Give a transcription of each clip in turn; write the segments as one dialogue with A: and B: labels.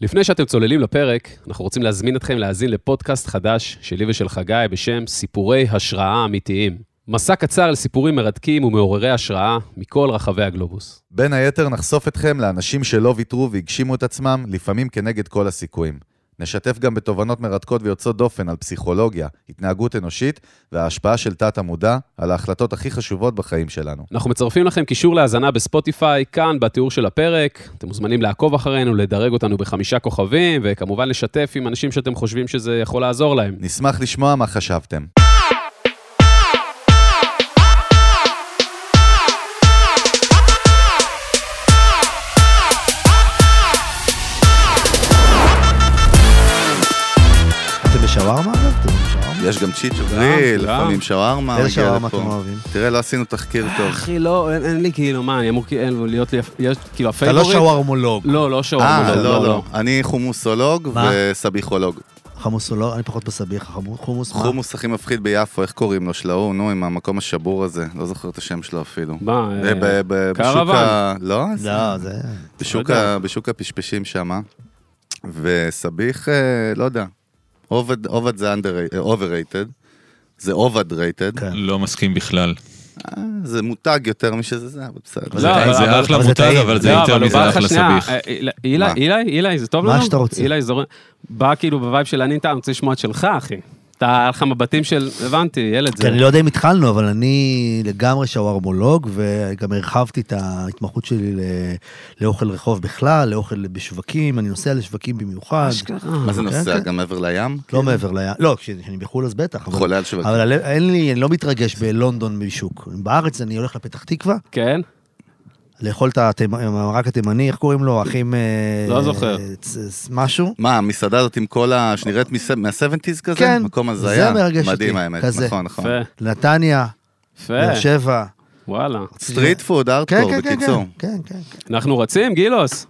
A: לפני שאתם צוללים לפרק, אנחנו רוצים להזמין אתכם להאזין לפודקאסט חדש שלי ושל חגי בשם סיפורי השראה אמיתיים. מסע קצר על סיפורים מרתקים ומעוררי השראה מכל רחבי הגלובוס.
B: בין היתר נחשוף אתכם לאנשים שלא ויתרו והגשימו את עצמם, לפעמים כנגד כל הסיכויים. נשתף גם בתובנות מרתקות ויוצאות דופן על פסיכולוגיה, התנהגות אנושית וההשפעה של תת-המודע על ההחלטות הכי חשובות בחיים שלנו.
A: אנחנו מצרפים לכם קישור להאזנה בספוטיפיי, כאן בתיאור של הפרק. אתם מוזמנים לעקוב אחרינו, לדרג אותנו בחמישה כוכבים, וכמובן לשתף עם אנשים שאתם חושבים שזה יכול לעזור להם.
B: נשמח לשמוע מה חשבתם.
C: בשווארמה?
B: יש גם צ'יצ'ו גריל. לפעמים שווארמה.
C: איזה שווארמה. אתם אוהבים?
B: תראה, לא עשינו תחקיר טוב.
A: אחי, לא, אין, לי כאילו, מה, אני אמור כאילו להיות לי, יש כאילו
C: אתה לא? שווארמולוג.
A: לא, לא שווארמה,
B: אה, לא, לא. אני חומוסולוג
C: מה?
B: וסביחולוג.
C: חמוס הוא לא, אני פחות בסביח, חומוס מה?
B: חומוס הכי מפחיד ביפו, איך קוראים לו? של ההוא, נו, עם המקום השבור הזה. לא זוכר את השם שלו אפילו.
A: מה, אה,
B: ב- ב- בשוק
A: קרוון.
B: ה... לא?
C: לא, זה...
B: בשוק,
A: לא
B: הפשפשים שמה. וסביח, אה, לא יודע. עובד, עובד זה overrated. זה overrated.
C: כן.
D: לא מסכים בכלל.
B: אה, זה מותג יותר משזה זה, אבל בסדר.
A: לא,
D: זה
A: אבל-
D: זה
A: אבל-
D: אחלה
C: אבל זה
D: מותג. אבל זה
A: לא,
D: יותר מזה אחלה.
A: אה, אילי- אילי,
B: מה?
A: עילי, זה טוב
C: מה
A: לנו?
C: שאתה רוצה.
A: עילי, זורם. בא כאילו ב vibe של אני, אתה רוצה לשמוע את שלך, אחי. אתה, היה לך מבטים של, הבנתי, ילד
C: כי
A: זה.
C: אני לא יודע אם התחלנו, אבל אני לגמרי שווארמולוג, וגם הרחבתי את ההתמחות שלי ל- לאוכל רחוב בכלל, לאוכל בשווקים, אני נוסע לשווקים במיוחד.
B: מה זה
C: כן,
B: נוסע?
C: כן.
B: גם מעבר לים?
C: לא מעבר לים, לא, כשאני בחו"ל אז בטח.
B: חולה על שווקים.
C: אבל אין לי, אני לא מתרגש בלונדון בשוק. בארץ אני הולך לפתח תקווה,
A: כן?
C: לאכול את המרק התימני, איך קוראים לו? אחים... אה,
A: לא זוכר.
C: משהו.
B: מה, המסעדה הזאת עם כל ה... שנראית מה-70's כזה?
C: כן,
B: מקום
C: זה
B: הזיה.
C: מרגש
B: מדהים
C: אותי,
B: האמת,
C: כזה.
B: נכון, נכון.
C: נתניה. באר שבע.
A: וואלה.
B: street
C: food,
B: hardcore,
C: כן, כן,
B: בקיצור.
C: כן, כן, כן.
A: אנחנו רצים, גילוס?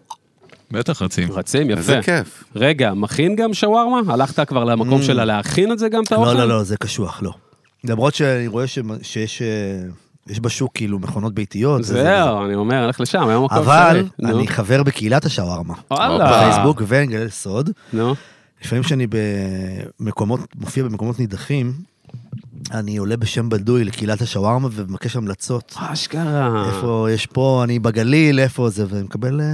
D: בטח רצים.
A: רצים, יפה.
B: איזה כיף.
A: רגע, מכין גם שווארמה? הלכת כבר למקום
C: Mm.
A: שלה להכין את זה גם, את האוכל?
C: לא, לא, לא, זה קשוח, לא. למרות שאני רואה ש- שיש אה, יש בשוק כאילו מכונות ביתיות.
A: זהו, אני אומר, הלך לשם, היום מקום
C: אבל. אני חבר בקהילת השווארמה.
A: וואלה.
C: בפייסבוק, ונגלה סוד.
A: נו,
C: לפעמים כשאני במקומות, מופיע במקומות נידחים, אני עולה בשם בדוי לקהילת השווארמה ומבקש המלצות.
A: אשכרה.
C: איפה יש פה, אני בגליל, איפה זה, ומקבל... אה,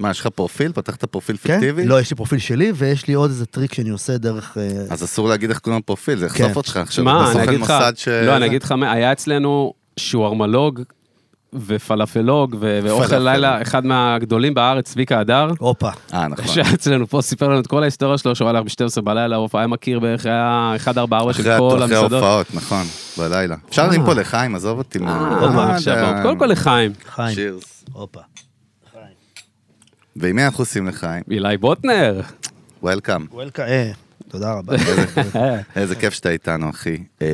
B: מה, יש לך פרופיל? פתחת פרופיל
C: כן?
B: פיקטיבי?
C: לא, יש לי פרופיל שלי, ויש לי עוד איזה טריק שאני עושה דרך... אה,
B: אז אסור להגיד איך קוראים לפרופיל, זה יחשוף
C: כן.
B: אותך. עכשיו,
A: מה, אני אגיד לך. לא, אני אגיד לך, היה אצלנו שוארמלוג ופלאפלוג ו- ואוכל
B: פלאפל.
A: לילה, אחד מהגדולים בארץ, צביקה הדר.
C: הופה.
B: אה, נכון.
A: שהיה אצלנו פה, סיפר לנו את כל ההיסטוריה שלו, שהוא הלך ב-12 בלילה, הוא היה מכיר בערך, היה 144 של
B: אחרי
A: כל
B: אחרי
A: המסעדות.
B: ההופעות, נכון, בלילה. אפשר להרים פה לחיים, עזוב אותי.
A: אה, עכשיו,
B: אתה-
A: קודם כל לחיים,
C: חיים.
B: שירס.
C: הופה.
B: ועם מי אנחנו עושים לחיים?
A: אילי בוטנר.
B: וולקאם.
C: וולקה, אה, תודה רבה.
B: איזה כיף שאתה איתנו, אחי. אה,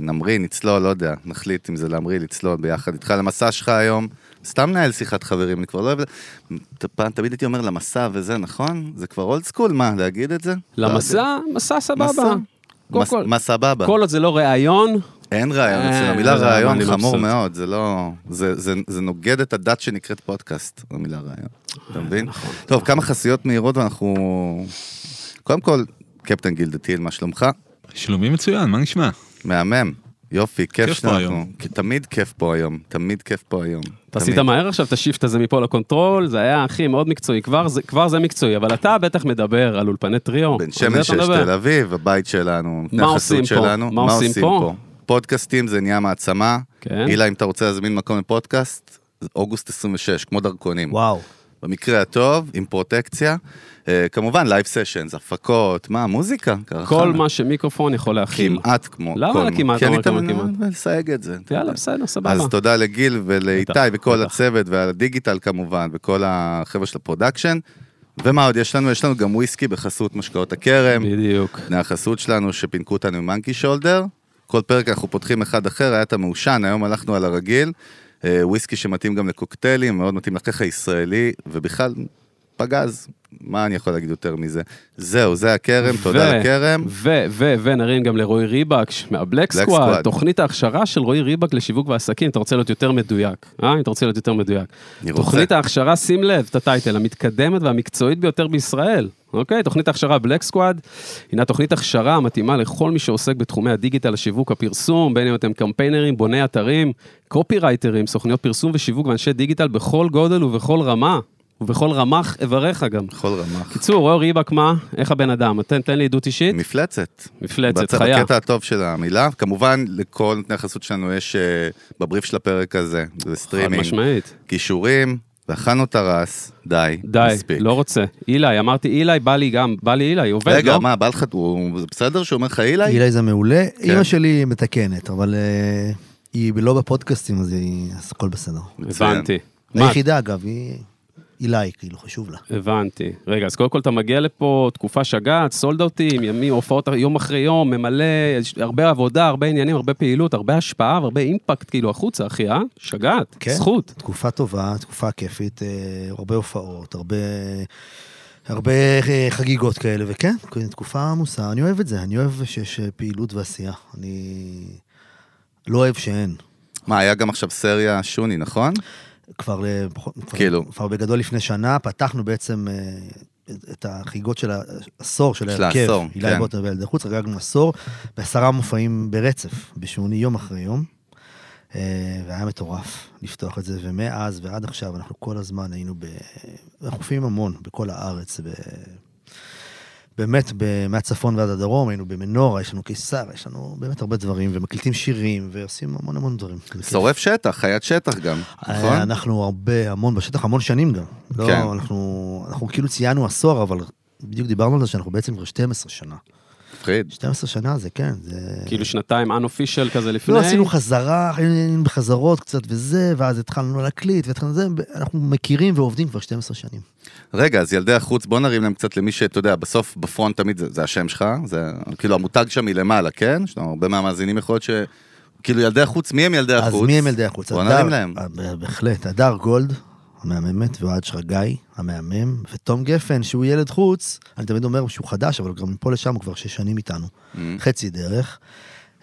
B: נמריא, נצלול, לא יודע, נחליט אם זה להמריא, לצלול ביחד איתך למסע שלך היום. סתם נהל שיחת חברים, אני כבר לא אוהב... פעם תמיד הייתי אומר למסע וזה, נכון? זה כבר אולד סקול, מה, להגיד את זה?
A: למסע, מסע סבבה.
B: מסע?
A: כל,
B: מה סבבה?
A: כל עוד זה לא ראיון,
B: אין רעיון, אצל
A: אה,
B: המילה
A: זה
B: רעיון
A: אני
B: חמור. מאוד, זה לא... זה- זה- זה נוגד את הדת שנקראת פודקאסט, המילה רעיון. אתה מבין?
A: נכון.
B: טוב, כמה חסויות מהירות ואנחנו... קודם כל, קפטן גילדטיל, מה שלומך?
D: שלומי מצוין, מה נשמע?
B: מהמם. יופי, כיף
D: כיף פה
B: שאנחנו...
D: היום.
B: תמיד כיף פה היום, תמיד כיף פה היום.
A: אתה עשית. מהר עכשיו את ה shift הזה מפה ל control, זה היה הכי מאוד מקצועי, כבר זה- כבר זה מקצועי, אבל אתה בטח מדבר על אולפני טריו.
B: בן שמן שש. תל אביב, הבית שלנו,
A: מה עושים פה?
B: שלנו.
A: מה עושים פה?
B: פודקאסטים זה נהיה מעצמה.
A: כן.
B: אילה, אם אתה רוצה להזמין מקום לפודקאסט, זה אוגוסט 26, כמו דרכונים.
C: וואו.
B: במקרה הטוב, עם פרוטקציה. אה, כמובן, live sessions, הפקות, מה, מוזיקה.
A: כל
B: קרחנה.
A: מה שמיקרופון יכול להכיל.
B: כמעט כמו
A: למה
B: כל...
A: כמעט? כמה
B: תמיד
A: כמעט?
B: לסייג את זה.
A: יאללה. בסדר, סבבה.
B: אז תודה לגיל ולאיתי וכל. הצוות והדיגיטל כמובן, וכל החבר'ה של ה production. ומה עוד יש לנו? יש לנו גם וויסקי בחסות משקאות הכרם.
A: בדיוק.
B: בני החסות שלנו שפינקו אותנו עם Monkey Shoulder. כל פרק אנחנו פותחים אחד אחר, היה את המעושן, היום הלכנו על הרגיל. אה, וויסקי שמתאים גם לקוקטיילים, מאוד מתאים לחך הישראלי, ובכלל, פגז. מה אני יכול להגיד יותר מזה? זהו, זה הכרם, תודה
A: ו-
B: לכרם.
A: ו, ו, ונרים גם לרועי ריבק מה
B: Black Squad.
A: תוכנית ההכשרה של רועי ריבק לשיווק ועסקים, אתה רוצה להיות יותר מדויק, אה? אתה רוצה להיות יותר מדויק. תוכנית ההכשרה, שים לב, את ה title, המתקדמת והמקצועית ביותר בישראל. אוקיי? תוכנית ההכשרה Black Squad, הינה תוכנית הכשרה המתאימה לכל מי שעוסק בתחומי הדיגיטל, השיווק, הפרסום, בין אם אתם קמפיינרים, בוני אתרים, קופירייטרים, סוכניות פרסום ושיווק ואנשי דיגיטל בכל גודל ובכל רמה, ובכל רמ"ח איבריך גם.
B: בכל רמ"ח.
A: קיצור, רועי ריבק מה? איך הבן אדם? תן, תן לי עדות אישית.
B: מפלצת.
A: מפלצת,
B: בצ-
A: חיה.
B: בקטע הטוב של המילה. כמובן, לכל נותני החסות שלנו יש אה, בבריף של הפרק הזה, זה
A: חד
B: סטרימינג,
A: משמעית.
B: קישורים, ואכלנו את הראש, די,
A: די,
B: מספיק.
A: לא רוצה. עילי, אמרתי עילי, בא לי גם, בא לי עילי, עובד,
B: רגע,
A: לא?
B: מה, בא לך, הוא בסדר שהוא אומר לך עילי?
C: עילי זה מעולה,
B: כן.
C: אימא שלי מתקנת, אבל אה, היא לא בפודקאסטים, אז היא- אז הכל בסדר.
A: הבנתי.
C: היחידה, אגב, היא אילי, כאילו, חשוב לה.
A: הבנתי. רגע, אז קודם כל אתה מגיע לפה תקופה שגעת, סולד אאוטים, ימים, הופעות יום אחרי יום, ממלא, הרבה עבודה, הרבה עניינים, הרבה פעילות, הרבה השפעה והרבה אימפקט כאילו החוצה, אחי, אה? שגעת,
C: כן.
A: זכות.
C: תקופה טובה, תקופה כיפית, אה, הרבה הופעות, הרבה... הרבה אה, חגיגות כאלה, וכן, תקופה עמוסה, אני אוהב את זה, אני אוהב שיש אה, פעילות ועשייה. אני לא אוהב שאין.
B: מה, היה גם עכשיו סריה שוני, נכון?
C: כבר, פחות- כבר-
B: כאילו.
C: כבר בגדול לפני שנה, פתחנו בעצם אה, את- החגיגות של העשור של
B: של
C: ההרכב.
B: העשור,
C: הילה
B: כן.
C: בוטר וילדי חוץ, חגגנו עשור, בעשרה מופעים ברצף, בשוני יום אחרי יום. אה, והיה מטורף לפתוח את זה, ומאז ועד עכשיו אנחנו כל הזמן היינו ב... אנחנו מופיעים המון בכל הארץ, ב... באמת. מהצפון ועד הדרום, היינו במנורה, יש לנו קיסר, יש לנו באמת הרבה דברים, ומקליטים שירים, ועושים המון המון דברים.
B: שורף שטח, חיית שטח גם,
C: אה,
B: נכון?
C: אנחנו הרבה, המון בשטח, המון שנים גם. לא,
B: כן.
C: אנחנו, אנחנו כאילו ציינו עשור, אבל בדיוק דיברנו על זה שאנחנו בעצם כבר 12 שנה.
B: מפחיד.
C: 12 שנה זה כן, זה...
A: כאילו שנתיים unofficial כזה לפני.
C: לא עשינו חזרה, היינו בחזרות קצת וזה, ואז התחלנו להקליט, והתחלנו זה, אנחנו מכירים ועובדים כבר 12 שנים.
B: רגע, אז ילדי החוץ, בוא נרים להם קצת למי שאתה יודע, בסוף בפרונט תמיד זה, זה השם שלך, זה כאילו המותג שם מלמעלה, כן? יש לנו הרבה מהמאזינים יכול להיות ש... כאילו ילדי החוץ, מי הם ילדי החוץ?
C: אז מי הם ילדי החוץ?
B: בוא נרים להם.
C: בהחלט, הדר גולד, המהממת, ואוהד שרגאי, המהמם, ותום גפן, שהוא ילד חוץ, אני תמיד אומר שהוא חדש, אבל גם מפה לשם הוא כבר שש שנים איתנו,
B: Mm.
C: חצי דרך.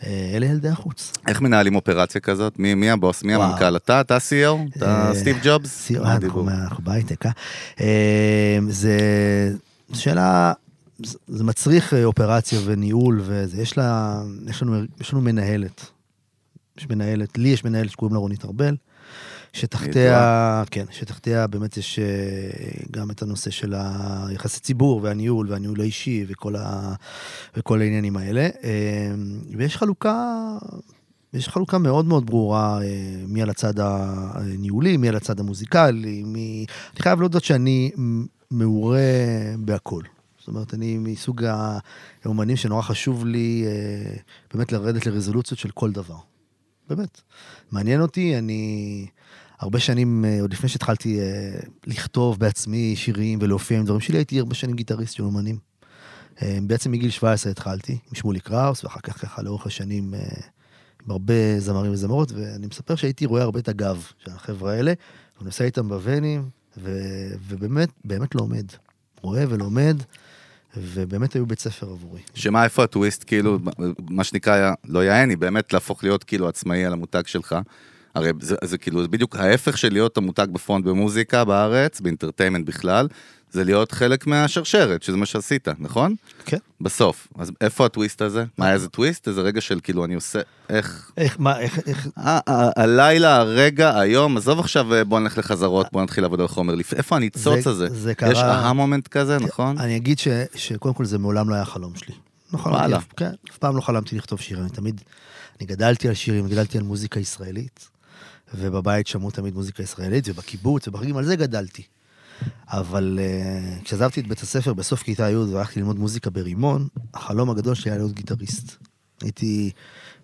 C: אה, אלה ילדי החוץ.
B: איך מנהלים אופרציה כזאת? מי, מי הבוס? מי
C: וואו.
B: המנכ"ל? אתה? אתה CEO? אתה
C: אה,
B: סטיב ג'ובס?
C: סי-
B: מה
C: אנחנו? אנחנו בהייטק, אה? אה? זה שאלה, זה- מצריך אה, אופרציה וניהול וזה, יש לה, יש לנו, יש לנו מנהלת. יש מנהלת, לי יש מנהלת שקוראים לה רונית ארבל, שתחתיה, כן, שתחתיה באמת יש אה, גם את הנושא של היחסי ציבור והניהול והניהול האישי וכל, ה, וכל העניינים האלה. אה, ויש חלוקה, יש חלוקה מאוד מאוד ברורה אה, מי על הצד הניהולי, מי על הצד המוזיקלי, מי... אני חייב להודות שאני מעורה בהכל. זאת אומרת, אני מסוג האומנים שנורא חשוב לי באמת לרדת לרזולוציות של כל דבר. באמת. מעניין אותי, אני הרבה שנים, אה, עוד לפני שהתחלתי אה, לכתוב בעצמי שירים ולהופיע עם דברים שלי, הייתי הרבה שנים גיטריסט של אומנים. אה, בעצם מגיל 17 התחלתי עם שמולי קראוס, ואחר כך ככה לאורך השנים עם הרבה זמרים וזמרות, ואני מספר שהייתי רואה הרבה את הגב של החבר'ה האלה, ואני נוסע איתם בוונים, ו- ובאמת, באמת לומד. רואה ולומד, ובאמת היו בית ספר עבורי.
B: שמה, איפה הטוויסט, כאילו, מה שנקרא, לא יעני, באמת להפוך להיות כאילו עצמאי על המותג שלך. הרי זה, זה כאילו, זה בדיוק ההפך של להיות המותג בפרונט במוזיקה בארץ, באינטרטיימנט בכלל, זה להיות חלק מהשרשרת, שזה מה שעשית, נכון?
C: כן.
B: בסוף. אז איפה הטוויסט הזה? מה, איזה טוויסט? איזה רגע של כאילו, אני עושה, איך...
C: איך, מה, איך, איך,
B: ה- ה- הלילה, הרגע, היום, עזוב עכשיו, אה, בוא נלך לחזרות, בוא נתחיל לעבוד על חומר. איפה הניצוץ
C: זה-
B: הזה?
C: זה קרה-
B: יש אהה מומנט כזה, נכון?
C: אני אגיד ש, שקודם כל זה מעולם לא היה חלום שלי. לא חלמתי, כן, אף פעם לא חלמתי לכתוב שירים, אני תמיד, אני גדלתי על שירים, גדלתי על מוזיקה ישראלית, ובבית שמעו תמיד מוזיקה ישראלית, ובקיבוץ, ובחגים, על זה גדלתי. אבל uh, כשעזבתי את בית הספר בסוף כיתה י' והלכתי ללמוד מוזיקה ברימון, החלום הגדול שלי היה להיות גיטריסט. הייתי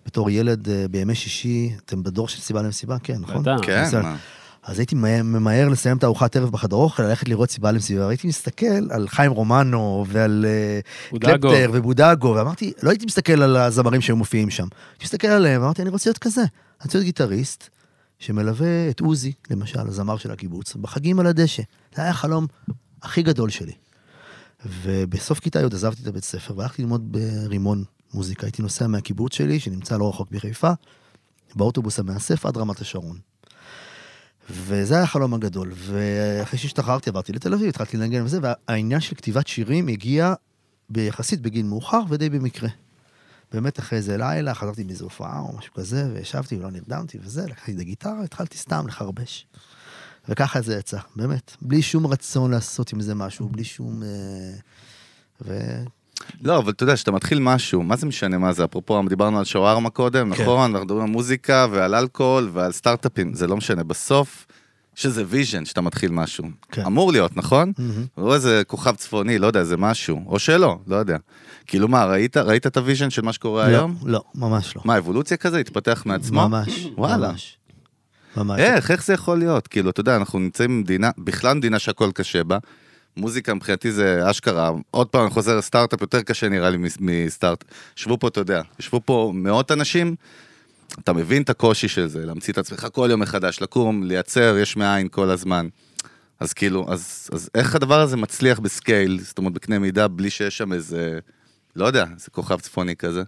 C: בתור ילד uh, בימי שישי, אתם בדור של סיבה למסיבה? כן, נכון?
A: בטח.
B: כן,
C: בסדר.
B: מה?
C: אז הייתי ממהר- לסיים את הארוחת ערב בחדר אוכל, ללכת לראות סיבה למסיבה, והייתי מסתכל על חיים רומנו ועל אה,
A: בודגו.
C: קלפטר ובודגו, ואמרתי, לא הייתי מסתכל על הזמרים שהיו מופיעים שם, הייתי מסתכל עליהם, ואמרתי, אני רוצה להיות כזה. אני רוצה להיות גיטריסט שמלווה את עוזי, למשל, הזמר של הקיבוץ, בחגים על הדשא. זה היה חלום הכי גדול שלי. ובסוף כיתה י' עזבתי את הבית ספר והלכתי ללמוד ברימון מוזיקה. הייתי נוסע מהקיבוץ שלי, שנמצא לא רחוק בחיפה, באוטובוס המאסף עד רמת השרון. וזה היה החלום הגדול. ואחרי שהשתחררתי עברתי לתל אביב, התחלתי לנגן וזה, והעניין של כתיבת שירים הגיע ביחסית בגיל מאוחר ודי במקרה. באמת אחרי איזה לילה, חזרתי מאיזו הופעה או משהו כזה, וישבתי ולא נרדמתי וזה, לקחתי את הגיטרה, התחלתי סתם לחרבש. וככה זה יצא, באמת. בלי שום רצון לעשות עם זה משהו, בלי שום... אה, ו...
B: לא, אבל אתה יודע, כשאתה מתחיל משהו, מה זה משנה מה זה? אפרופו, דיברנו על שווארמה קודם,
C: כן.
B: נכון? אנחנו מדברים על מוזיקה ועל אלכוהול ועל סטארט-אפים, זה לא משנה. בסוף, יש איזה vision שאתה מתחיל משהו.
C: כן.
B: אמור להיות, נכון?
C: מהמם.
B: או איזה כוכב צפוני, לא יודע, איזה משהו. או שלא, לא יודע. כאילו מה, ראית, ראית את ה vision של מה שקורה
C: לא,
B: היום?
C: לא, ממש לא.
B: מה, אבולוציה כזה? התפתח מעצמו?
C: ממש.
B: וואלה.
C: ממש. ממש.
B: איך, איך זה יכול להיות? כאילו, אתה יודע, אנחנו נמצאים במדינה, בכלל מדינה שהכל קשה בה. מוזיקה מבחינתי זה אשכרה, עוד פעם אני חוזר לסטארט-אפ, יותר קשה נראה לי מס- מסטארט. ישבו פה, אתה יודע, ישבו פה מאות אנשים, אתה מבין את הקושי של זה, להמציא את עצמך כל יום מחדש, לקום, לייצר יש מאין כל הזמן. אז כאילו, אז, אז איך הדבר הזה מצליח ב scale, זאת אומרת בקנה מידה, בלי שיש שם איזה, לא יודע, איזה כוכב צפוני כזה?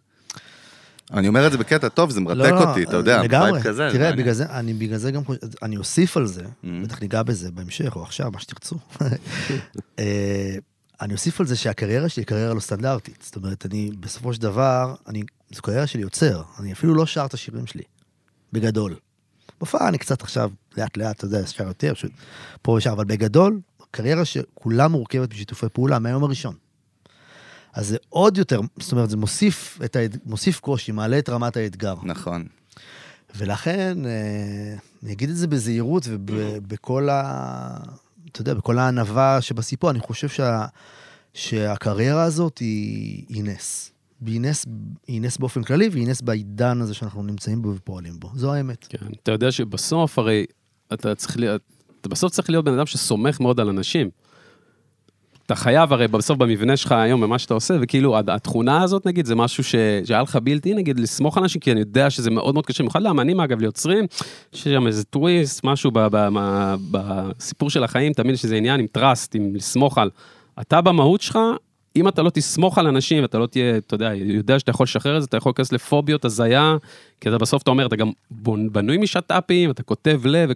B: אני אומר את זה בקטע טוב, זה מרתק
C: לא, לא,
B: אותי, אתה יודע,
C: לגמרי.
B: vibe כזה. זה
C: תראה. בגלל זה, אני בגלל זה גם אני אוסיף על זה,
B: Mm.
C: בטח ניגע בזה בהמשך או עכשיו, מה שתרצו. אה, אני אוסיף על זה שהקריירה שלי היא קריירה לא סטנדרטית. זאת אומרת, אני, בסופו של דבר, אני, זו קריירה של יוצר. אני אפילו לא שר את השירים שלי, בגדול. בהופעה אני קצת עכשיו, לאט לאט, אתה יודע, שר יותר, פשוט פה ושם, אבל בגדול, קריירה שכולה מורכבת משיתופי פעולה מהיום הראשון. אז זה עוד יותר, זאת אומרת, זה מוסיף, את האד... מוסיף קושי, מעלה את רמת האתגר.
B: נכון.
C: ולכן, אה, אני אגיד את זה בזהירות ובכל ה... אתה יודע, בכל הענווה שבסיפור, אני חושב שה, שהקריירה הזאת היא, היא נס. והיא נס, היא נס באופן כללי, והיא נס בעידן הזה שאנחנו נמצאים בו ופועלים בו. זו האמת.
A: כן, אתה יודע שבסוף הרי אתה צריך להיות, אתה בסוף צריך להיות בן אדם שסומך מאוד על אנשים. אתה חייב הרי בסוף במבנה שלך היום במה שאתה עושה, וכאילו התכונה הזאת נגיד זה משהו. שהיה לך בלתי נגיד לסמוך על אנשים, כי אני יודע שזה מאוד מאוד קשה, במיוחד לאמנים אגב, ליוצרים, יש שם איזה טוויסט, משהו. בסיפור של החיים, תמיד יש איזה עניין עם טראסט, עם לסמוך על... אתה במהות שלך, אם אתה לא תסמוך על אנשים, אתה לא תהיה, אתה יודע, יודע שאתה יכול לשחרר את זה, אתה יכול להיכנס לפוביות, הזיה, כי אתה בסוף אתה אומר, אתה גם בנוי משת"פים, אתה כותב לב,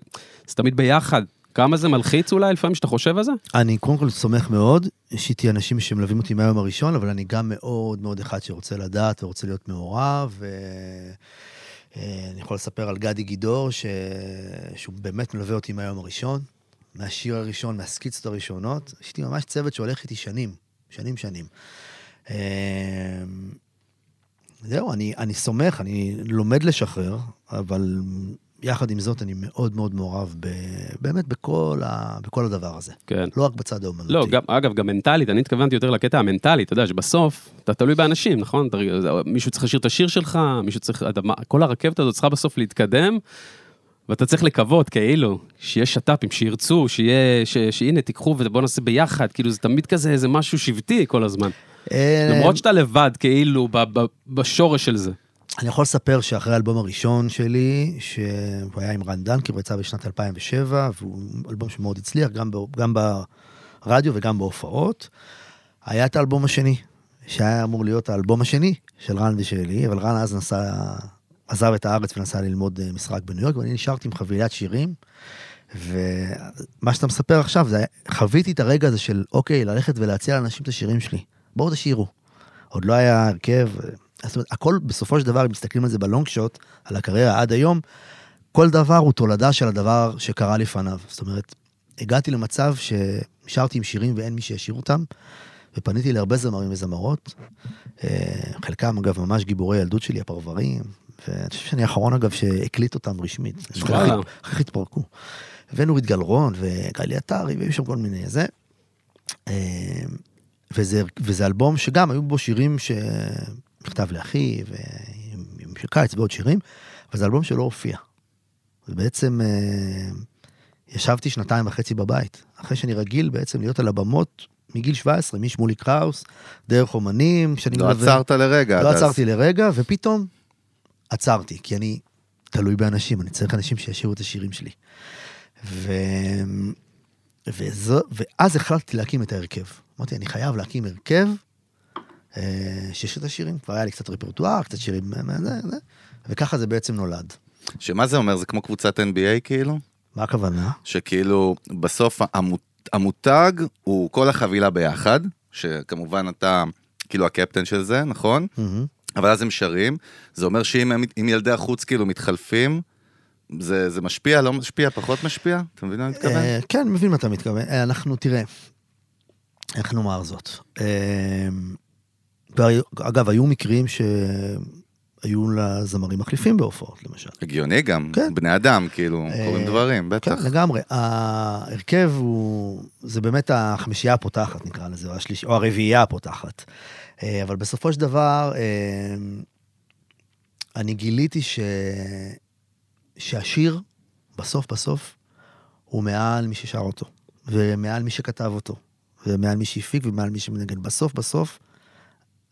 A: זה תמיד ביחד. כמה זה מלחיץ אולי לפעמים שאתה חושב על זה?
C: אני קודם כל סומך מאוד, יש איתי אנשים שמלווים אותי מהיום הראשון, אבל אני גם מאוד מאוד אחד שרוצה לדעת ורוצה להיות מעורב. ואני יכול לספר על גדי גידור, ש... שהוא באמת מלווה אותי מהיום הראשון, מהשיר הראשון, מהסקיצות הראשונות. יש לי ממש צוות שהולך איתי שנים, שנים שנים. אה, זהו, אני, אני סומך, אני לומד לשחרר, אבל יחד עם זאת אני מאוד מאוד מעורב ב, באמת בכל, ה, בכל הדבר הזה.
A: כן.
C: לא רק בצד האומנותי.
A: לא, גם, אגב, גם מנטלית, אני התכוונתי יותר לקטע המנטלי, אתה יודע שבסוף, אתה תלוי באנשים, נכון? אתה, מישהו צריך לשיר את השיר שלך, מישהו צריך, אתה, כל הרכבת הזאת צריכה בסוף להתקדם, ואתה צריך לקוות, כאילו, שיהיה שת"פים, שירצו, שיהיה, ש, שהנה, תיקחו ובוא נעשה ביחד, כאילו, זה תמיד כזה איזה משהו שבטי כל הזמן.
C: אה,
A: למרות שאתה לבד, כאילו, ב, ב, בשורש של זה.
C: אני יכול לספר שאחרי האלבום הראשון שלי, שהוא היה עם רן דנקר, יצא בשנת 2007, והוא אלבום שמאוד הצליח, גם, ב, גם ברדיו וגם בהופעות, היה את האלבום השני, שהיה אמור להיות האלבום השני של רן ושלי, אבל רן אז נסע, עזב את הארץ ונסע ללמוד אה, משחק בניו יורק, ואני נשארתי עם חבילת שירים. ומה שאתה מספר עכשיו, זה חוויתי את הרגע הזה של, אוקיי, ללכת ולהציע לאנשים את השירים שלי. בואו תשאירו. עוד לא היה הרכב, זאת אומרת, הכל בסופו של דבר, אם מסתכלים על זה בלונג שוט, על הקריירה עד היום, כל דבר הוא תולדה של הדבר שקרה לפניו. זאת אומרת, הגעתי למצב שנשארתי עם שירים ואין מי שישיר אותם, ופניתי להרבה זמרים וזמרות, אה, חלקם אגב ממש גיבורי ילדות שלי, הפרברים, ואני חושב שאני האחרון אגב שהקליט אותם רשמית.
A: וואלה.
C: אחרי כך התפרקו. ונורית גלרון וגלי עטרי, והיו שם כל מיני זה. אה, וזה, וזה אלבום שגם היו בו שירים שנכתב לאחי, ועם של קיץ ועוד שירים, אבל זה אלבום שלא הופיע. ובעצם אה, ישבתי שנתיים וחצי בבית, אחרי שאני רגיל בעצם להיות על הבמות מגיל 17, משמולי קראוס, דרך אומנים, שאני
B: לא עצרת לרגע.
C: לא
B: עד אז.
C: עצרתי לרגע, ופתאום עצרתי, כי אני תלוי באנשים, אני צריך אנשים שישירו את השירים שלי. ו... וזו, ואז החלטתי להקים את ההרכב. אמרתי, אני חייב להקים הרכב אה, שיש את השירים. כבר היה לי קצת רפרטואר, קצת שירים, וככה זה בעצם נולד.
B: שמה זה אומר? זה כמו קבוצת NBA כאילו?
C: מה הכוונה?
B: שכאילו בסוף המות- המותג הוא כל החבילה ביחד, שכמובן אתה כאילו הקפטן של זה, נכון?
C: מהמם.
B: אבל אז הם שרים, זה אומר שאם ילדי החוץ כאילו מתחלפים, זה, זה משפיע, לא משפיע, פחות משפיע? אתה מבין מה אני מתכוון?
C: אה, כן, מבין מה אתה מתכוון. אה, אנחנו, תראה, איך נאמר זאת? והיו- אגב, היו מקרים שהיו לזמרים מחליפים בהופעות, למשל.
B: הגיוני גם,
C: כן.
B: בני אדם, כאילו,
C: אה,
B: קורים דברים, בטח.
C: כן, לגמרי. ההרכב הוא, זה באמת החמישייה הפותחת, נקרא לזה, או, השליש, או הרביעייה הפותחת. אה, אבל בסופו של דבר, אה, אני גיליתי ש... שהשיר, בסוף בסוף, הוא מעל מי ששר אותו, ומעל מי שכתב אותו, ומעל מי שהפיק ומעל מי שמנגן. בסוף בסוף,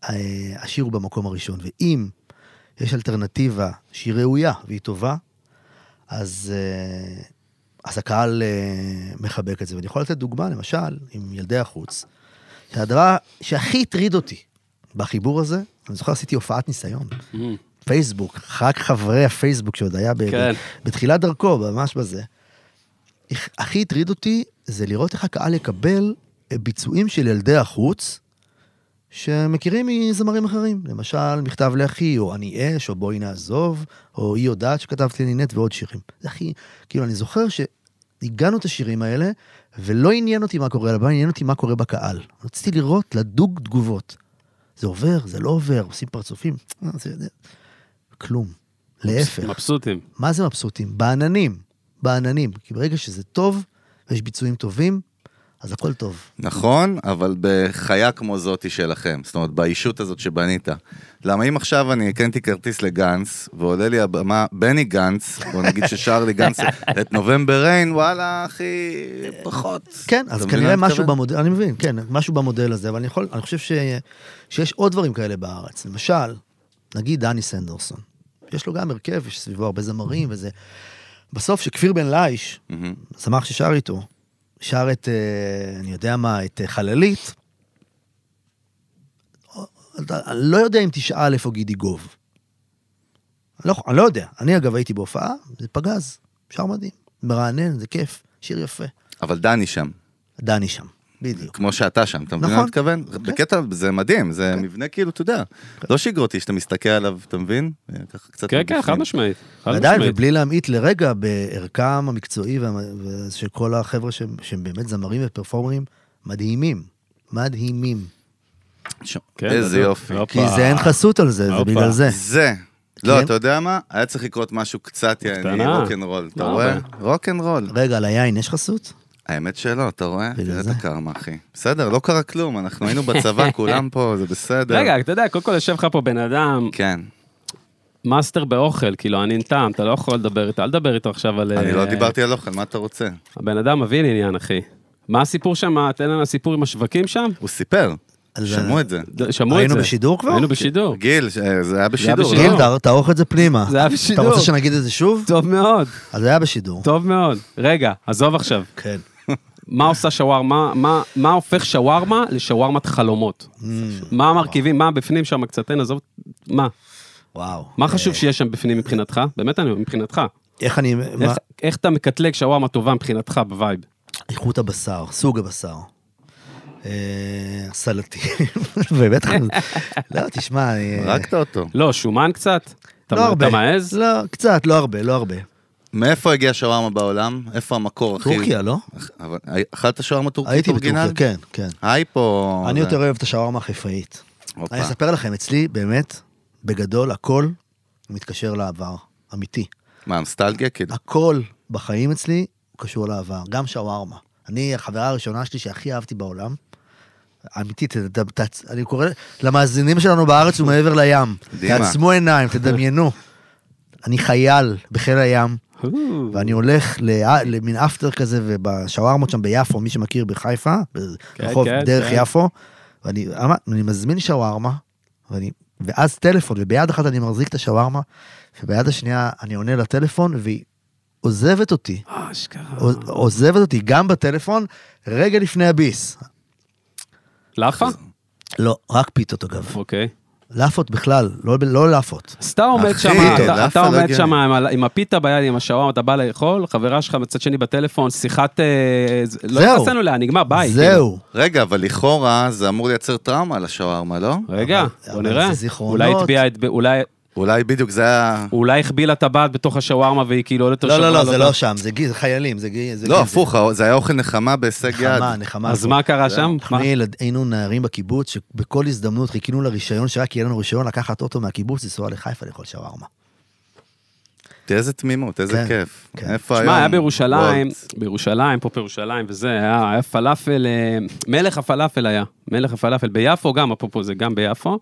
C: אה, השיר הוא במקום הראשון. ואם יש אלטרנטיבה שהיא ראויה והיא טובה, אז, אז הקהל מחבק את זה. ואני יכול לתת דוגמה, למשל, עם ילדי החוץ, שהדבר שהכי הטריד אותי בחיבור הזה, אני זוכר עשיתי הופעת ניסיון,
A: Mm,
C: פייסבוק, רק חברי הפייסבוק שעוד היה ב-
A: כן.
C: בתחילת דרכו, ממש בזה. הכ- הכי הטריד אותי זה לראות איך הקהל יקבל אה, ביצועים של ילדי החוץ, שמכירים מזמרים אחרים. למשל, מכתב לאחי, או אני אש, או בואי נעזוב, או היא יודעת שכתבתי לנינט ועוד שירים. זה הכי, כאילו, אני זוכר שהגענו את השירים האלה, ולא עניין אותי מה קורה, אלא עניין אותי מה קורה בקהל. רציתי לראות, לדוג תגובות. זה עובר, זה לא עובר, עושים פרצופים. אה, זה, זה, כלום. להפך.
A: מבסוטים.
C: מה זה מבסוטים? בעננים. בעננים. כי ברגע שזה טוב, ויש ביצועים טובים, אז הכל טוב.
B: נכון, אבל בחיה כמו זאתי שלכם, זאת אומרת, באישות הזאת שבנית. למה אם עכשיו אני הקנתי כרטיס לגנץ, ועולה לי הבמה בני גנץ, בוא נגיד ששר לי גנץ את נובמבר ריין, וואלה, אחי, פחות.
C: כן, אז כנראה משהו? במודל, אני מבין, כן, משהו במודל הזה, אבל אני יכול, אני חושב ש, שיש עוד דברים כאלה בארץ. למשל, נגיד דני סנדרסון. יש לו גם הרכב, יש סביבו הרבה זמרים וזה. בסוף, שכפיר בן לייש. זמר ששר איתו, שר את, אה, אני יודע מה, את אה, חללית, אני לא יודע אם תשאל איפה גידי גוב. אני לא, אני לא יודע. אני אגב הייתי בהופעה, זה פגז, שר מדהים, מרענן, זה כיף, שיר יפה.
B: אבל דני שם,
C: דני שם, בדיוק.
B: כמו שאתה שם, אתה מבין מה
C: נכון.
B: אני מתכוון? בקטע, זה מדהים, זה מבנה כאילו, אתה יודע, לא שגרתי שאתה מסתכל עליו, אתה מבין? ככה קצת
A: כן, כן. חד משמעית.
C: ודאי. ובלי להמעיט לרגע בערכם המקצועי וה- ושל כל החבר'ה שהם, שהם באמת זמרים ופרפורמרים מדהימים. מדהימים.
B: ש-
A: כן,
B: איזה. יופי.
C: כי זה אין חסות על זה, זה. בגלל זה.
B: זה. לא,
C: כן?
B: אתה יודע מה? היה צריך לקרות משהו קצת יעני. רוקנרול, אתה
A: לא
B: רואה? רוקנרול.
C: רגע, על היין יש חסות?
B: האמת שלא, אתה רואה?
C: בגלל
B: תראה את
C: זה.
B: הקרמה, אחי. בסדר, לא קרה כלום, אנחנו היינו בצבא, כולם פה, זה בסדר.
A: רגע, אתה יודע, קודם כל יושב לך פה בן אדם,
B: כן,
A: מאסטר באוכל, כאילו, אני טעם, אתה לא יכול לדבר איתו, אל תדבר איתו עכשיו על...
B: אני
A: אה,
B: לא דיברתי על אוכל, מה אתה רוצה?
A: הבן אדם מבין עניין, אחי. מה הסיפור שם? תן לנו סיפור עם השווקים שם?
B: הוא סיפר, שמעו את זה.
A: שמעו את זה.
C: היינו בשידור כבר?
A: היינו בשידור.
B: גיל, זה היה בשידור.
C: גיל,
B: לא?
C: תע- תערוך את זה פנימה.
A: זה היה
C: אתה
A: בשידור.
C: רוצה שנגיד את זה שוב?
A: טוב מאוד,
C: אז זה היה בשידור.
A: טוב מאוד. רגע, עזוב עכשיו.
C: כן.
A: מה עושה שווארמה? מה, מה הופך שווארמה לשווארמת חלומות?
C: Mm.
A: מה המרכיבים? מה בפנים שם קצת? תן, עזוב. מה?
C: וואו.
A: מה חשוב שיש שם בפנים מבחינתך? באמת אני אומר, מבחינתך.
C: איך אני... מה-
A: איך- איך אתה מקטלג שווארמה טובה מבחינתך ב vibe?
C: איכות הבשר, סוג הבשר. אה, סלטים, באמת, לא, תשמע, אני-
B: הרגת אותו.
A: לא, שומן קצת?
C: לא הרבה.
A: אתה מעז?
C: לא, קצת, לא הרבה, לא הרבה.
B: מאיפה הגיע שווארמה בעולם? איפה המקור הכי...
C: טורקיה, לא?
B: אכלת שווארמה טורקית
C: הייתי? בטורקיה, כן, כן.
B: היי פה...
C: אני יותר אוהב את השווארמה החיפאית. אני אספר לכם, אצלי, באמת, בגדול, הכל מתקשר לעבר, אמיתי.
B: מה, נוסטלגיה? כאילו.
C: הכל בחיים אצלי קשור לעבר, גם שווארמה. אני, החברה הראשונה שלי שהכי אהבתי בעולם, אמיתית, אני קורא למאזינים שלנו בארץ ומעבר לים. תעצמו עיניים, תדמיינו. אני חייל בחיל הים, ואני הולך למין אפטר כזה, ובשווארמות שם ביפו, מי שמכיר בחיפה, ברחוב
A: כן,
C: דרך
A: כן.
C: יפו, ואני אני מזמין שווארמה, ואני, ואז טלפון, וביד אחת אני מחזיק את השווארמה, וביד השנייה אני עונה לטלפון, והיא עוזבת אותי.
A: אשכרה.
C: עוז- עוזבת אותי גם בטלפון, רגע לפני הביס.
A: לאפה?
C: לא, רק פיתות אגב.
A: אוקיי.
C: לאפות בכלל, לא, לא לאפות.
A: אז אתה עומד שם, אתה- אתה
B: לא
A: עומד. שם עם עם הפיתה ביד, עם השווארמה, אתה בא לאכול, חברה שלך מצד שני בטלפון, שיחת... אה, לא
C: זהו.
A: נכנסנו אליה, נגמר, ביי. כאילו.
C: זהו.
B: רגע, אבל לכאורה זה אמור לייצר טראומה לשווארמה, לא?
A: רגע,
C: אבל-
A: בוא
C: אבל
A: נראה.
C: זה זיכרונות.
A: אולי. אולי...
B: אולי בדיוק זה היה...
A: אולי החבילה טבעת בתוך השווארמה והיא כאילו עוד יותר
C: לא, לא,
A: שברה
C: לא,
A: לו
C: זה
A: אותה.
C: לא שם, זה גי- זה חיילים, זה גי... זה
B: לא, הפוך, זה היה אוכל נחמה בהישג יד.
C: נחמה, נחמה.
A: אז מה קרה שם?
C: אנחנו היינו נערים בקיבוץ, שבכל הזדמנות חיכינו לרישיון, שרק יהיה לנו רישיון לקחת אוטו מהקיבוץ, לנסוע לחיפה לאכול שווארמה.
B: איזה תמימות, איזה
C: כן,
B: כיף.
C: כן.
B: איפה היום?
A: שמע, היה בירושלים,
B: וולט.
A: בירושלים, פה בירושלים וזה, היה היה פלאפל, אה, מלך הפלאפל היה, מלך הפלאפל, ביפו גם, אפרופו זה גם ביפו.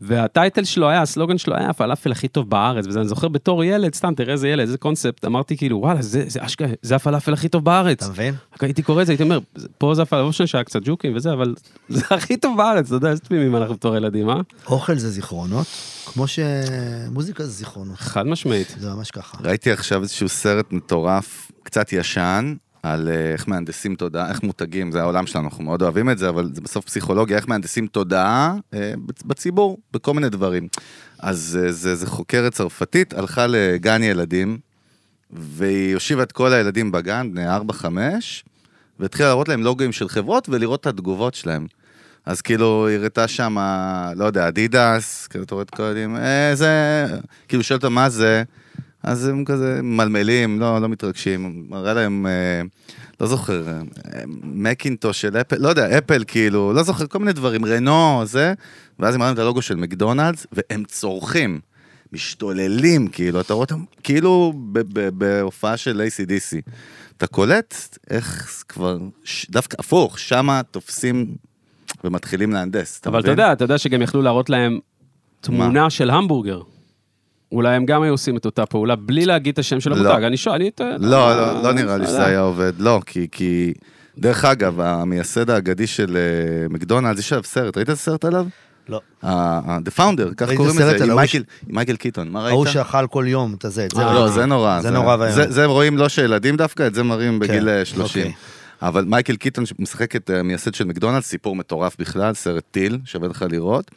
A: וה title שלו היה, הסלוגן שלו היה הפלאפל הכי טוב בארץ, וזה אני זוכר בתור ילד, סתם תראה איזה ילד, איזה קונספט, אמרתי כאילו וואלה, זה, זה אשכרה, זה הפלאפל הכי טוב בארץ.
C: אתה מבין?
A: הייתי קורא את זה, הייתי אומר, "זה- פה זה הפלאפל, לא משנה שהיה קצת ג'וקים וזה, אבל זה הכי טוב בארץ, אתה יודע, איזה תמימים אנחנו בתור ילדים, אה?
C: אוכל זה זיכרונות, כמו שמוזיקה זה זיכרונות.
A: חד משמעית.
C: זה ממש ככה.
B: ראיתי עכשיו איזשהו סרט מטורף, קצת ישן, על אה, איך מהנדסים תודעה, איך מותגים, זה העולם שלנו, אנחנו מאוד אוהבים את זה, אבל זה בסוף פסיכולוגיה, איך מהנדסים תודעה אה, בצ- בציבור, בכל מיני דברים. אז אה, זה, זה חוקרת צרפתית, הלכה לגן ילדים, והיא הושיבה את כל הילדים בגן, בני 4-5, והתחילה להראות להם לוגוים של חברות ולראות את התגובות שלהם. אז כאילו, היא הראתה שם, לא יודע, אדידס, כאילו, אתה רואה את כל הילדים, אה, זה, כאילו, שואל אותם מה זה, אז הם כזה מלמלים, לא, לא מתרגשים, מראה להם, אה, לא זוכר, אה, מקינטוש של אפל, לא יודע, אפל כאילו, לא זוכר, כל מיני דברים, רנו, זה, ואז הם מראים את הלוגו של מקדונלדס, והם צורכים, משתוללים, כאילו, אתה רואה אותם, כאילו בהופעה של ACDC. אתה קולט איך כבר, ש- דווקא הפוך, שמה תופסים ומתחילים להנדס, אתה
A: אבל אתה
B: מבין?
A: יודע, אתה יודע שגם יכלו להראות להם תמונה של המבורגר. אולי הם גם היו עושים את אותה פעולה בלי להגיד את השם של
B: לא.
A: המותג. אני שואל, אני...
B: לא, לא, לא נראה לי שזה
A: יודע.
B: היה עובד, לא, כי, כי... דרך אגב, המייסד האגדי של אה, מקדונלדס, יש עליו סרט, ראית את הסרט עליו?
C: לא.
B: The Founder, כך קוראים לזה, עם מייקל- קיטון, מה ראית?
C: ההוא שאכל כל יום את הזה, את זה.
A: אה,
B: לא. זה נורא.
C: זה נורא ואיום.
B: זה, זה רואים לא של ילדים דווקא, את זה מראים בגיל אה, 30.
C: אוקיי.
B: אבל מייקל קיטון משחק את המייסד של מקדונלדס, סיפור מטורף בכלל, סרט טיל, שווה לך לראות.